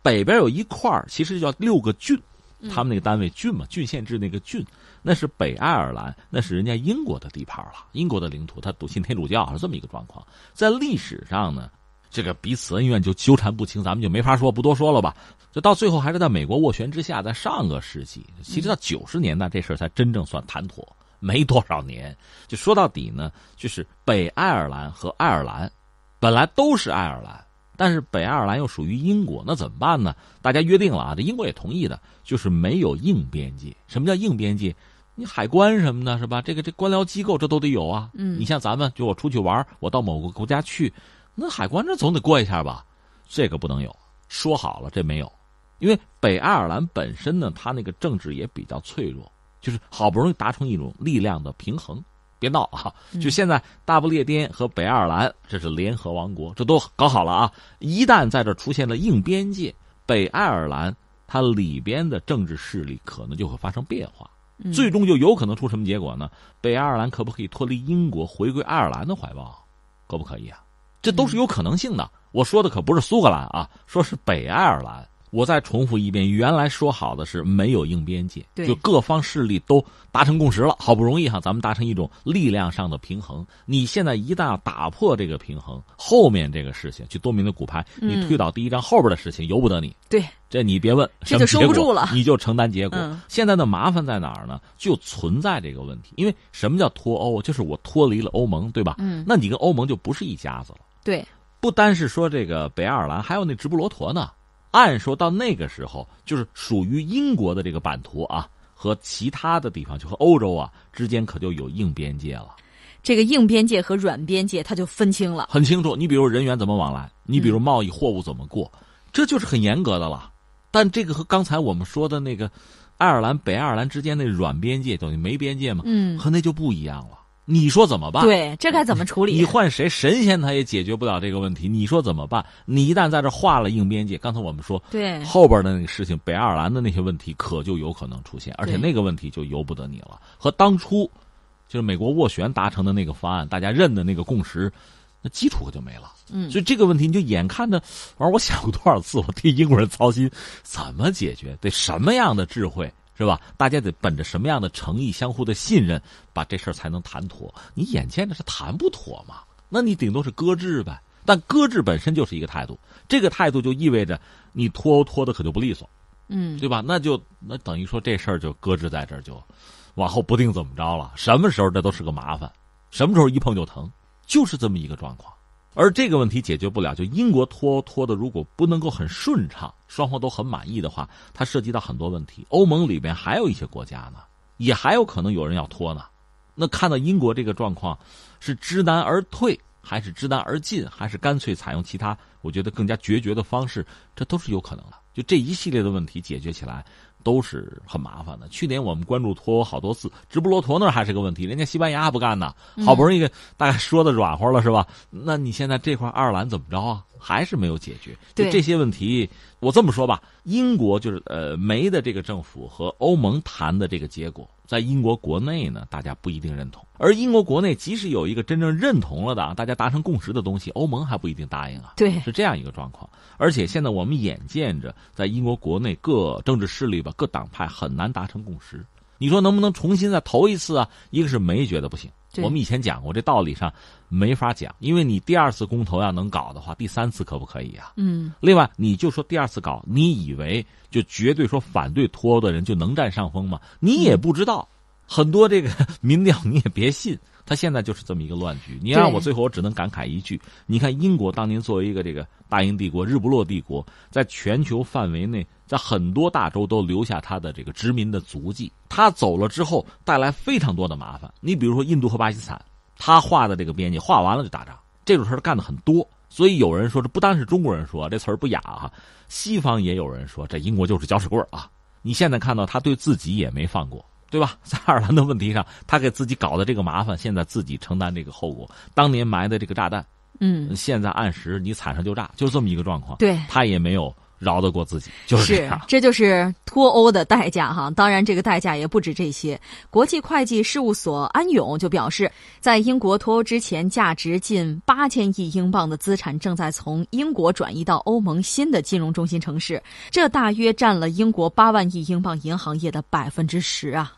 北边有一块其实叫六个郡，他们那个单位郡嘛，郡县制那个郡，那是北爱尔兰，那是人家英国的地盘了，英国的领土，他笃信天主教是这么一个状况。在历史上呢，这个彼此恩怨就纠缠不清，咱们就没法说，不多说了吧。就到最后还是在美国斡旋之下，在上个世纪，其实到九十年代这事儿才真正算谈妥，没多少年。就说到底呢，就是北爱尔兰和爱尔兰本来都是爱尔兰，但是北爱尔兰又属于英国，那怎么办呢？大家约定了啊，这英国也同意的，就是没有硬边界。什么叫硬边界？你海关什么的，是吧？这个这官僚机构这都得有啊。嗯，你像咱们，就我出去玩，我到某个国家去，那海关这总得过一下吧？这个不能有，说好了这没有。因为北爱尔兰本身呢，它那个政治也比较脆弱，就是好不容易达成一种力量的平衡。别闹啊！就现在，大不列颠和北爱尔兰这是联合王国，这都搞好了啊！一旦在这出现了硬边界，北爱尔兰它里边的政治势力可能就会发生变化，最终就有可能出什么结果呢？北爱尔兰可不可以脱离英国，回归爱尔兰的怀抱？可不可以啊？这都是有可能性的。我说的可不是苏格兰啊，说是北爱尔兰。我再重复一遍，原来说好的是没有硬边界，就各方势力都达成共识了，好不容易哈，咱们达成一种力量上的平衡。你现在一旦要打破这个平衡，后面这个事情，就多明的骨牌，你推倒第一张，后边的事情由不得你。对，这你别问，这就收不住了，你就承担结果。现在的麻烦在哪儿呢？就存在这个问题，因为什么叫脱欧？就是我脱离了欧盟，对吧？嗯，那你跟欧盟就不是一家子了。对，不单是说这个北爱尔兰，还有那直布罗陀呢。按说到那个时候，就是属于英国的这个版图啊，和其他的地方，就和欧洲啊之间可就有硬边界了。这个硬边界和软边界，它就分清了，很清楚。你比如人员怎么往来，你比如贸易货物怎么过，这就是很严格的了。但这个和刚才我们说的那个爱尔兰、北爱尔兰之间那软边界等于没边界嘛，嗯，和那就不一样了。你说怎么办？对，这该怎么处理？你换谁，神仙他也解决不了这个问题。你说怎么办？你一旦在这画了硬边界，刚才我们说，对后边的那个事情，北爱尔兰的那些问题可就有可能出现，而且那个问题就由不得你了。和当初就是美国斡旋达成的那个方案，大家认的那个共识，那基础可就没了。嗯，所以这个问题你就眼看着，反正我想过多少次，我替英国人操心，怎么解决？得什么样的智慧？是吧？大家得本着什么样的诚意、相互的信任，把这事儿才能谈妥。你眼见着是谈不妥嘛？那你顶多是搁置呗。但搁置本身就是一个态度，这个态度就意味着你拖欧脱的可就不利索，嗯，对吧？那就那等于说这事儿就搁置在这儿，就往后不定怎么着了。什么时候这都是个麻烦，什么时候一碰就疼，就是这么一个状况。而这个问题解决不了，就英国脱欧脱的如果不能够很顺畅，双方都很满意的话，它涉及到很多问题。欧盟里边还有一些国家呢，也还有可能有人要脱呢。那看到英国这个状况，是知难而退，还是知难而进，还是干脆采用其他我觉得更加决绝的方式，这都是有可能的。就这一系列的问题解决起来。都是很麻烦的。去年我们关注脱欧好多次，直布罗陀那还是个问题，人家西班牙不干呢。好不容易大概说的软和了，是吧？那你现在这块爱尔兰怎么着啊？还是没有解决。对这些问题，我这么说吧，英国就是呃梅的这个政府和欧盟谈的这个结果，在英国国内呢，大家不一定认同。而英国国内即使有一个真正认同了的，大家达成共识的东西，欧盟还不一定答应啊。对，是这样一个状况。而且现在我们眼见着，在英国国内各政治势力吧、各党派很难达成共识。你说能不能重新再投一次啊？一个是没觉得不行。我们以前讲过，这道理上没法讲，因为你第二次公投要能搞的话，第三次可不可以啊？嗯。另外，你就说第二次搞，你以为就绝对说反对脱欧的人就能占上风吗？你也不知道，很多这个民调你也别信。他现在就是这么一个乱局。你让我最后，我只能感慨一句：你看，英国当年作为一个这个大英帝国、日不落帝国，在全球范围内，在很多大洲都留下他的这个殖民的足迹。他走了之后，带来非常多的麻烦。你比如说印度和巴基斯坦，他画的这个边界画完了就打仗，这种事儿干的很多。所以有人说，这不单是中国人说这词儿不雅哈，西方也有人说，这英国就是搅屎棍啊。你现在看到他对自己也没放过。对吧？在爱尔兰的问题上，他给自己搞的这个麻烦，现在自己承担这个后果。当年埋的这个炸弹，嗯，现在按时你踩上就炸，就这么一个状况。对，他也没有饶得过自己，就是这样。这就是脱欧的代价哈。当然，这个代价也不止这些。国际会计事务所安永就表示，在英国脱欧之前，价值近八千亿英镑的资产正在从英国转移到欧盟新的金融中心城市，这大约占了英国八万亿英镑银行业的百分之十啊。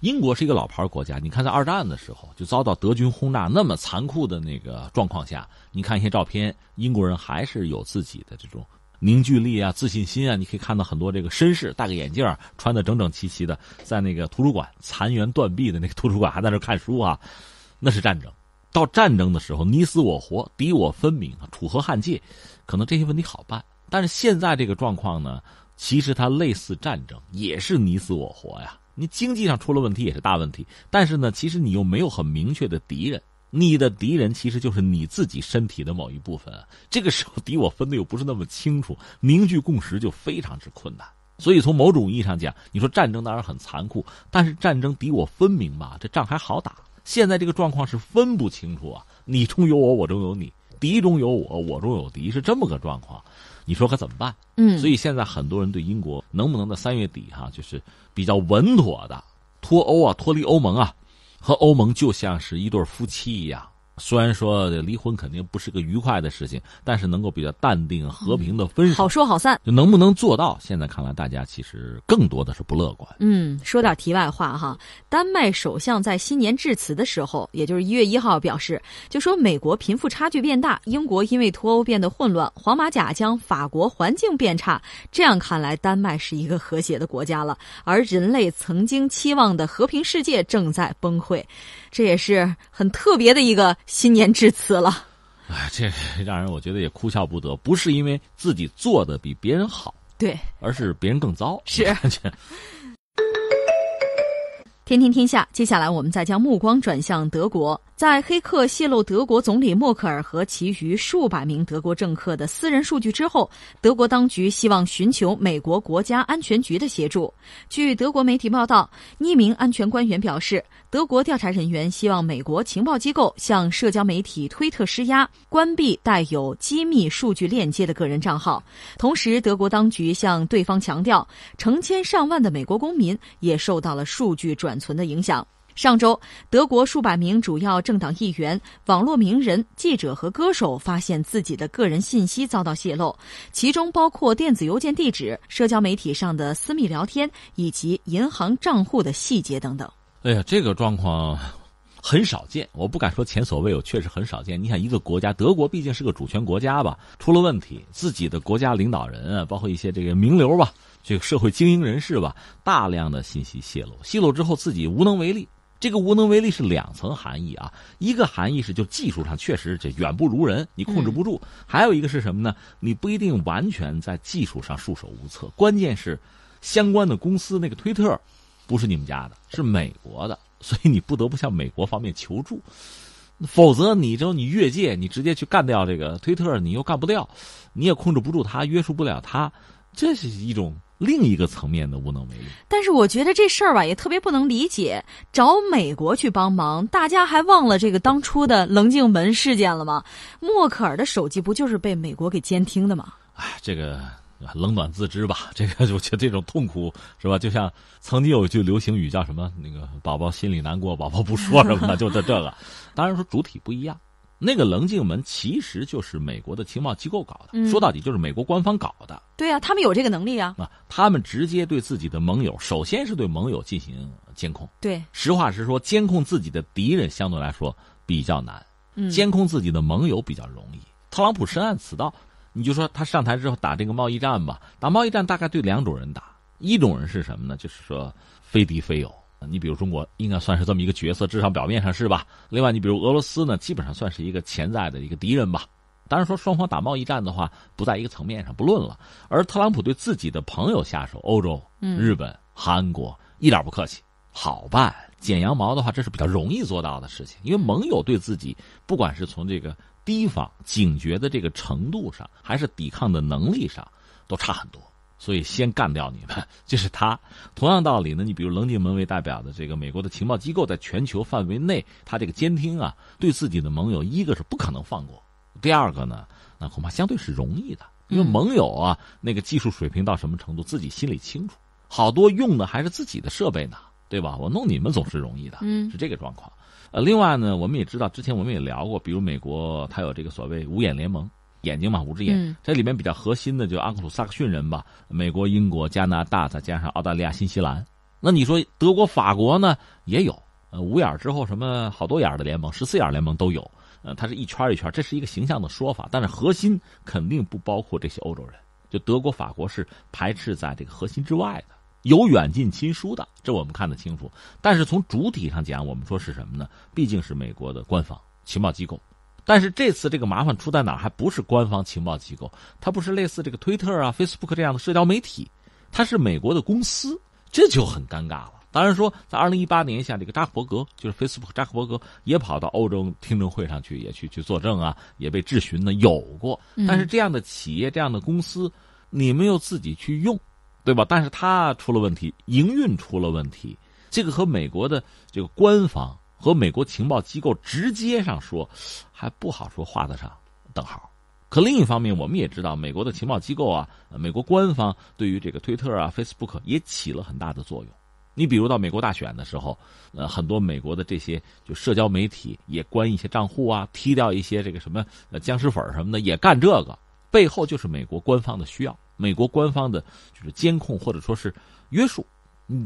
英国是一个老牌国家，你看在二战的时候就遭到德军轰炸那么残酷的那个状况下，你看一些照片，英国人还是有自己的这种凝聚力啊、自信心啊。你可以看到很多这个绅士戴个眼镜，穿的整整齐齐的，在那个图书馆残垣断壁的那个图书馆还在那看书啊，那是战争。到战争的时候，你死我活，敌我分明，楚河汉界，可能这些问题好办。但是现在这个状况呢，其实它类似战争，也是你死我活呀。你经济上出了问题也是大问题，但是呢，其实你又没有很明确的敌人，你的敌人其实就是你自己身体的某一部分。这个时候敌我分的又不是那么清楚，凝聚共识就非常之困难。所以从某种意义上讲，你说战争当然很残酷，但是战争敌我分明吧，这仗还好打。现在这个状况是分不清楚啊，你中有我，我中有你，敌中有我，我中有敌，是这么个状况。你说可怎么办？嗯，所以现在很多人对英国能不能在三月底哈，就是比较稳妥的脱欧啊，脱离欧盟啊，和欧盟就像是一对夫妻一样。虽然说离婚肯定不是个愉快的事情，但是能够比较淡定和平的分手，好说好散，就能不能做到？现在看来，大家其实更多的是不乐观。嗯，说点题外话哈，丹麦首相在新年致辞的时候，也就是一月一号表示，就说美国贫富差距变大，英国因为脱欧变得混乱，黄马甲将法国环境变差。这样看来，丹麦是一个和谐的国家了，而人类曾经期望的和平世界正在崩溃。这也是很特别的一个新年致辞了。哎，这让人我觉得也哭笑不得。不是因为自己做的比别人好，对，而是别人更糟。是。天天天下，接下来我们再将目光转向德国。在黑客泄露德国总理默克尔和其余数百名德国政客的私人数据之后，德国当局希望寻求美国国家安全局的协助。据德国媒体报道，匿名安全官员表示，德国调查人员希望美国情报机构向社交媒体推特施压，关闭带有机密数据链接的个人账号。同时，德国当局向对方强调，成千上万的美国公民也受到了数据转存的影响。上周，德国数百名主要政党议员、网络名人、记者和歌手发现自己的个人信息遭到泄露，其中包括电子邮件地址、社交媒体上的私密聊天以及银行账户的细节等等。哎呀，这个状况很少见，我不敢说前所未有，确实很少见。你想，一个国家，德国毕竟是个主权国家吧，出了问题，自己的国家领导人啊，包括一些这个名流吧，这个社会精英人士吧，大量的信息泄露，泄露之后自己无能为力。这个无能为力是两层含义啊，一个含义是就技术上确实这远不如人，你控制不住；还有一个是什么呢？你不一定完全在技术上束手无策。关键是，相关的公司那个推特，不是你们家的，是美国的，所以你不得不向美国方面求助，否则你就你越界，你直接去干掉这个推特，你又干不掉，你也控制不住他，约束不了他，这是一种。另一个层面的无能为力，但是我觉得这事儿吧也特别不能理解，找美国去帮忙，大家还忘了这个当初的棱镜门事件了吗？默克尔的手机不就是被美国给监听的吗？哎，这个冷暖自知吧，这个 我觉得这种痛苦是吧？就像曾经有一句流行语叫什么？那个宝宝心里难过，宝宝不说什么的，就这这个。当然说主体不一样。那个棱镜门其实就是美国的情报机构搞的，说到底就是美国官方搞的。对啊，他们有这个能力啊。啊，他们直接对自己的盟友，首先是对盟友进行监控。对，实话实说，监控自己的敌人相对来说比较难，监控自己的盟友比较容易。特朗普深谙此道，你就说他上台之后打这个贸易战吧，打贸易战大概对两种人打，一种人是什么呢？就是说非敌非友。你比如中国应该算是这么一个角色，至少表面上是吧？另外，你比如俄罗斯呢，基本上算是一个潜在的一个敌人吧。当然说双方打贸易战的话，不在一个层面上，不论了。而特朗普对自己的朋友下手，欧洲、日本、韩国一点不客气，好办。剪羊毛的话，这是比较容易做到的事情，因为盟友对自己，不管是从这个提防、警觉的这个程度上，还是抵抗的能力上，都差很多。所以先干掉你们，这是他。同样道理呢，你比如棱镜门为代表的这个美国的情报机构，在全球范围内，他这个监听啊，对自己的盟友，一个是不可能放过，第二个呢，那恐怕相对是容易的，因为盟友啊，那个技术水平到什么程度，自己心里清楚。好多用的还是自己的设备呢，对吧？我弄你们总是容易的，嗯，是这个状况。呃，另外呢，我们也知道，之前我们也聊过，比如美国，它有这个所谓五眼联盟。眼睛嘛，五只眼。这里面比较核心的就阿克鲁萨克逊人吧，美国、英国、加拿大，再加上澳大利亚、新西兰。那你说德国、法国呢也有，呃，五眼之后什么好多眼的联盟、十四眼联盟都有，呃，它是一圈一圈，这是一个形象的说法，但是核心肯定不包括这些欧洲人，就德国、法国是排斥在这个核心之外的，有远近亲疏的，这我们看得清楚。但是从主体上讲，我们说是什么呢？毕竟是美国的官方情报机构。但是这次这个麻烦出在哪儿？还不是官方情报机构，它不是类似这个推特啊、Facebook 这样的社交媒体，它是美国的公司，这就很尴尬了。当然说，在二零一八年像，这个扎克伯格就是 Facebook 扎克伯格也跑到欧洲听证会上去，也去去作证啊，也被质询呢，有过。但是这样的企业、这样的公司，你们又自己去用，对吧？但是它出了问题，营运出了问题，这个和美国的这个官方。和美国情报机构直接上说，还不好说画得上等号。可另一方面，我们也知道，美国的情报机构啊，美国官方对于这个推特啊、Facebook 也起了很大的作用。你比如到美国大选的时候，呃，很多美国的这些就社交媒体也关一些账户啊，踢掉一些这个什么僵尸粉什么的，也干这个，背后就是美国官方的需要，美国官方的就是监控或者说是约束，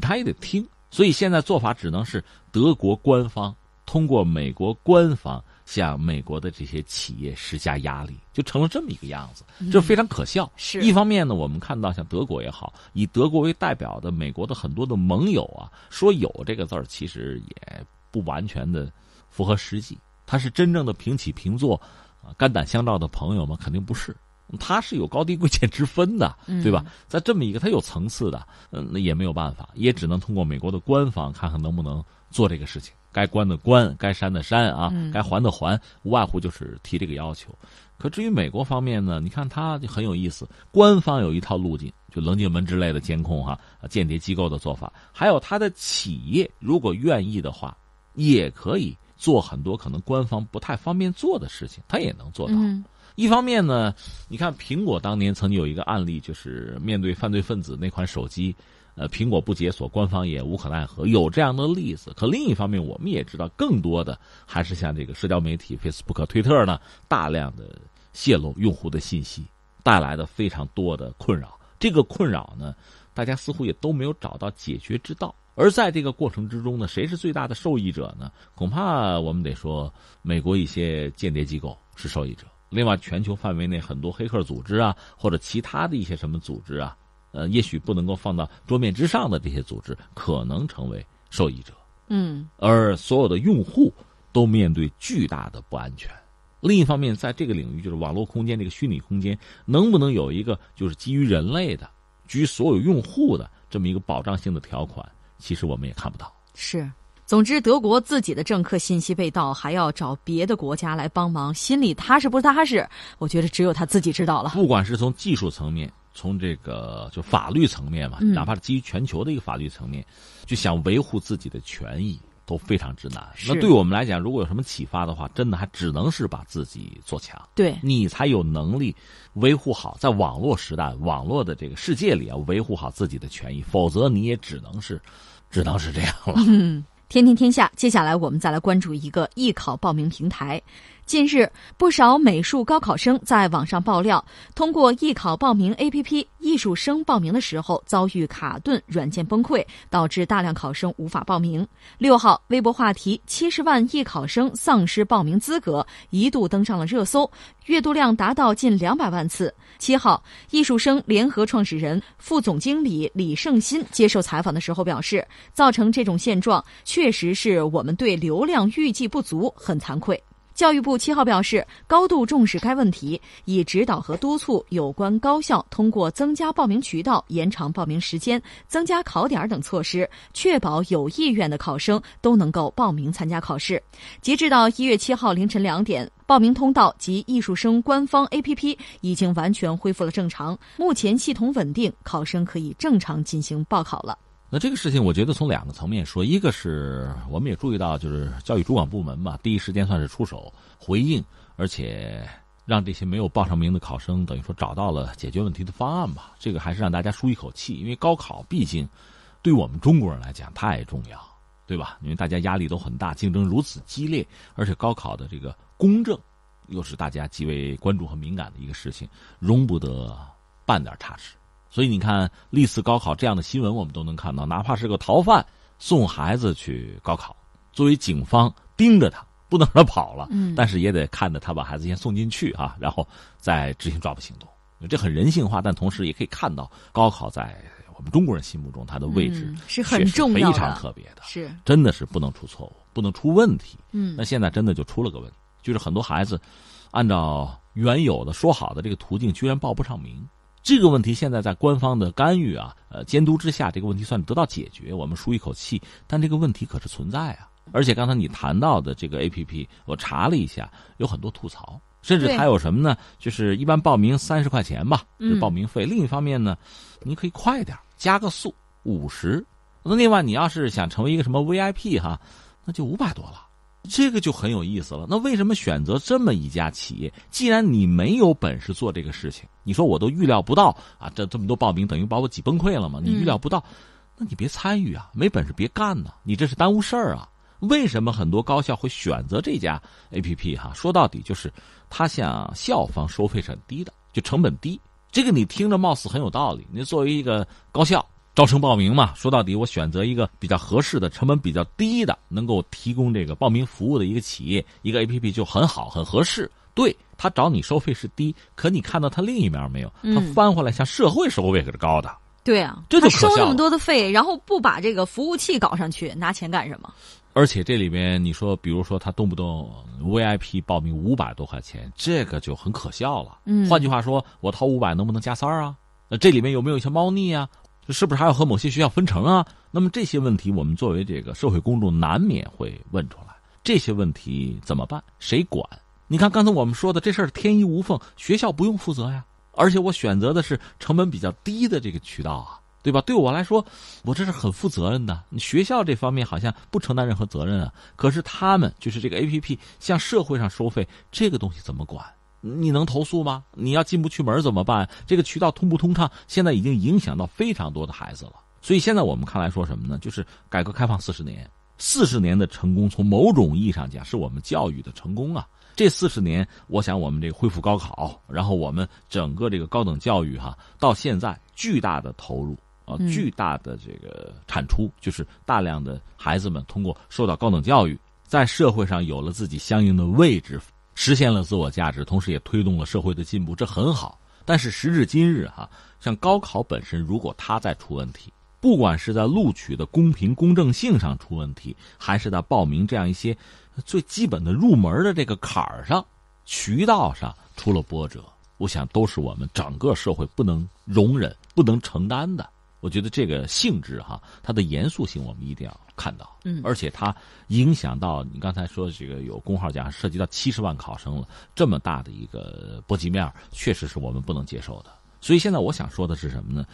他也得听。所以现在做法只能是德国官方通过美国官方向美国的这些企业施加压力，就成了这么一个样子，这非常可笑。是一方面呢，我们看到像德国也好，以德国为代表的美国的很多的盟友啊，说有这个字儿，其实也不完全的符合实际。他是真正的平起平坐啊，肝胆相照的朋友吗？肯定不是。他是有高低贵贱之分的，对吧？在这么一个它有层次的，嗯，那也没有办法，也只能通过美国的官方看看能不能做这个事情。该关的关，该删的删啊，该还的还，无外乎就是提这个要求。可至于美国方面呢，你看它就很有意思，官方有一套路径，就棱镜门之类的监控哈，间谍机构的做法，还有它的企业如果愿意的话，也可以做很多可能官方不太方便做的事情，它也能做到。一方面呢，你看苹果当年曾经有一个案例，就是面对犯罪分子那款手机，呃，苹果不解锁，官方也无可奈何，有这样的例子。可另一方面，我们也知道，更多的还是像这个社交媒体 Facebook、推特呢，大量的泄露用户的信息，带来的非常多的困扰。这个困扰呢，大家似乎也都没有找到解决之道。而在这个过程之中呢，谁是最大的受益者呢？恐怕我们得说，美国一些间谍机构是受益者。另外，全球范围内很多黑客组织啊，或者其他的一些什么组织啊，呃，也许不能够放到桌面之上的这些组织，可能成为受益者。嗯，而所有的用户都面对巨大的不安全。另一方面，在这个领域，就是网络空间这个虚拟空间，能不能有一个就是基于人类的、基于所有用户的这么一个保障性的条款？其实我们也看不到。是。总之，德国自己的政客信息被盗，还要找别的国家来帮忙，心里踏实不踏实？我觉得只有他自己知道了。不管是从技术层面，从这个就法律层面嘛，哪怕是基于全球的一个法律层面，就想维护自己的权益都非常之难。那对我们来讲，如果有什么启发的话，真的还只能是把自己做强，对你才有能力维护好在网络时代、网络的这个世界里啊，维护好自己的权益，否则你也只能是，只能是这样了。天天天下，接下来我们再来关注一个艺考报名平台。近日，不少美术高考生在网上爆料，通过艺考报名 APP，艺术生报名的时候遭遇卡顿、软件崩溃，导致大量考生无法报名。六号，微博话题“七十万艺考生丧失报名资格”一度登上了热搜，阅读量达到近两百万次。七号，艺术生联合创始人、副总经理李胜新接受采访的时候表示，造成这种现状，确实是我们对流量预计不足，很惭愧。教育部七号表示，高度重视该问题，已指导和督促有关高校通过增加报名渠道、延长报名时间、增加考点等措施，确保有意愿的考生都能够报名参加考试。截至到一月七号凌晨两点，报名通道及艺术生官方 APP 已经完全恢复了正常，目前系统稳定，考生可以正常进行报考了。那这个事情，我觉得从两个层面说，一个是我们也注意到，就是教育主管部门嘛，第一时间算是出手回应，而且让这些没有报上名的考生，等于说找到了解决问题的方案吧。这个还是让大家舒一口气，因为高考毕竟对我们中国人来讲太重要，对吧？因为大家压力都很大，竞争如此激烈，而且高考的这个公正又是大家极为关注和敏感的一个事情，容不得半点差池。所以你看，历次高考这样的新闻我们都能看到，哪怕是个逃犯送孩子去高考，作为警方盯着他，不能让他跑了，嗯，但是也得看着他把孩子先送进去啊，然后再执行抓捕行动。这很人性化，但同时也可以看到高考在我们中国人心目中它的位置、嗯、是很重要、非常特别的，是真的是不能出错误，不能出问题。嗯，那现在真的就出了个问题，就是很多孩子按照原有的说好的这个途径，居然报不上名。这个问题现在在官方的干预啊、呃监督之下，这个问题算得到解决，我们舒一口气。但这个问题可是存在啊！而且刚才你谈到的这个 A P P，我查了一下，有很多吐槽。甚至还有什么呢？就是一般报名三十块钱吧，是报名费。另一方面呢，你可以快点加个速五十。那另外，你要是想成为一个什么 VIP 哈，那就五百多了。这个就很有意思了。那为什么选择这么一家企业？既然你没有本事做这个事情，你说我都预料不到啊，这这么多报名等于把我挤崩溃了嘛？你预料不到，那你别参与啊，没本事别干呐，你这是耽误事儿啊。为什么很多高校会选择这家 A P P？哈，说到底就是它向校方收费是很低的，就成本低。这个你听着貌似很有道理。你作为一个高校招生报名嘛，说到底我选择一个比较合适的、成本比较低的，能够提供这个报名服务的一个企业，一个 A P P 就很好、很合适。对他找你收费是低，可你看到他另一面没有？他翻回来向社会收费可是高的。对啊，这就收那么多的费，然后不把这个服务器搞上去，拿钱干什么？而且这里边你说，比如说他动不动 VIP 报名五百多块钱，这个就很可笑了。嗯，换句话说，我掏五百能不能加三儿啊？那这里面有没有一些猫腻啊？是不是还要和某些学校分成啊？那么这些问题，我们作为这个社会公众难免会问出来。这些问题怎么办？谁管？你看刚才我们说的这事儿天衣无缝，学校不用负责呀。而且我选择的是成本比较低的这个渠道啊。对吧？对我来说，我这是很负责任的。你学校这方面好像不承担任何责任啊。可是他们就是这个 A P P 向社会上收费，这个东西怎么管？你能投诉吗？你要进不去门怎么办？这个渠道通不通畅？现在已经影响到非常多的孩子了。所以现在我们看来说什么呢？就是改革开放四十年，四十年的成功，从某种意义上讲，是我们教育的成功啊。这四十年，我想我们这个恢复高考，然后我们整个这个高等教育哈，到现在巨大的投入。啊，巨大的这个产出就是大量的孩子们通过受到高等教育，在社会上有了自己相应的位置，实现了自我价值，同时也推动了社会的进步，这很好。但是时至今日，哈，像高考本身，如果它再出问题，不管是在录取的公平公正性上出问题，还是在报名这样一些最基本的入门的这个坎儿上、渠道上出了波折，我想都是我们整个社会不能容忍、不能承担的。我觉得这个性质哈，它的严肃性我们一定要看到，嗯，而且它影响到你刚才说这个有工号讲涉及到七十万考生了，这么大的一个波及面，确实是我们不能接受的。所以现在我想说的是什么呢？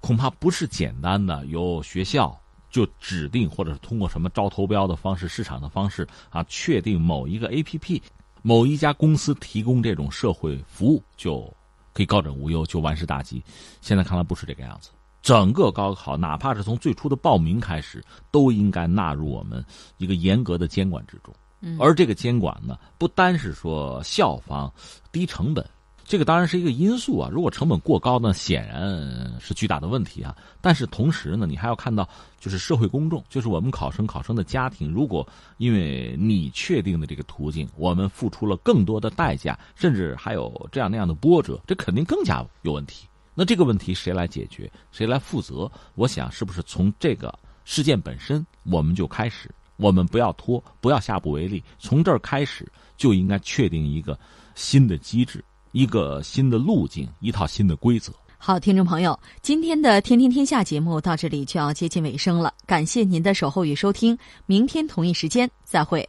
恐怕不是简单的由学校就指定或者是通过什么招投标的方式、市场的方式啊，确定某一个 A P P、某一家公司提供这种社会服务就可以高枕无忧，就万事大吉。现在看来不是这个样子。整个高考，哪怕是从最初的报名开始，都应该纳入我们一个严格的监管之中。嗯而这个监管呢，不单是说校方低成本，这个当然是一个因素啊。如果成本过高，呢显然是巨大的问题啊。但是同时呢，你还要看到，就是社会公众，就是我们考生、考生的家庭，如果因为你确定的这个途径，我们付出了更多的代价，甚至还有这样那样的波折，这肯定更加有问题。那这个问题谁来解决？谁来负责？我想，是不是从这个事件本身我们就开始？我们不要拖，不要下不为例，从这儿开始就应该确定一个新的机制、一个新的路径、一套新的规则。好，听众朋友，今天的《天天天下》节目到这里就要接近尾声了，感谢您的守候与收听，明天同一时间再会。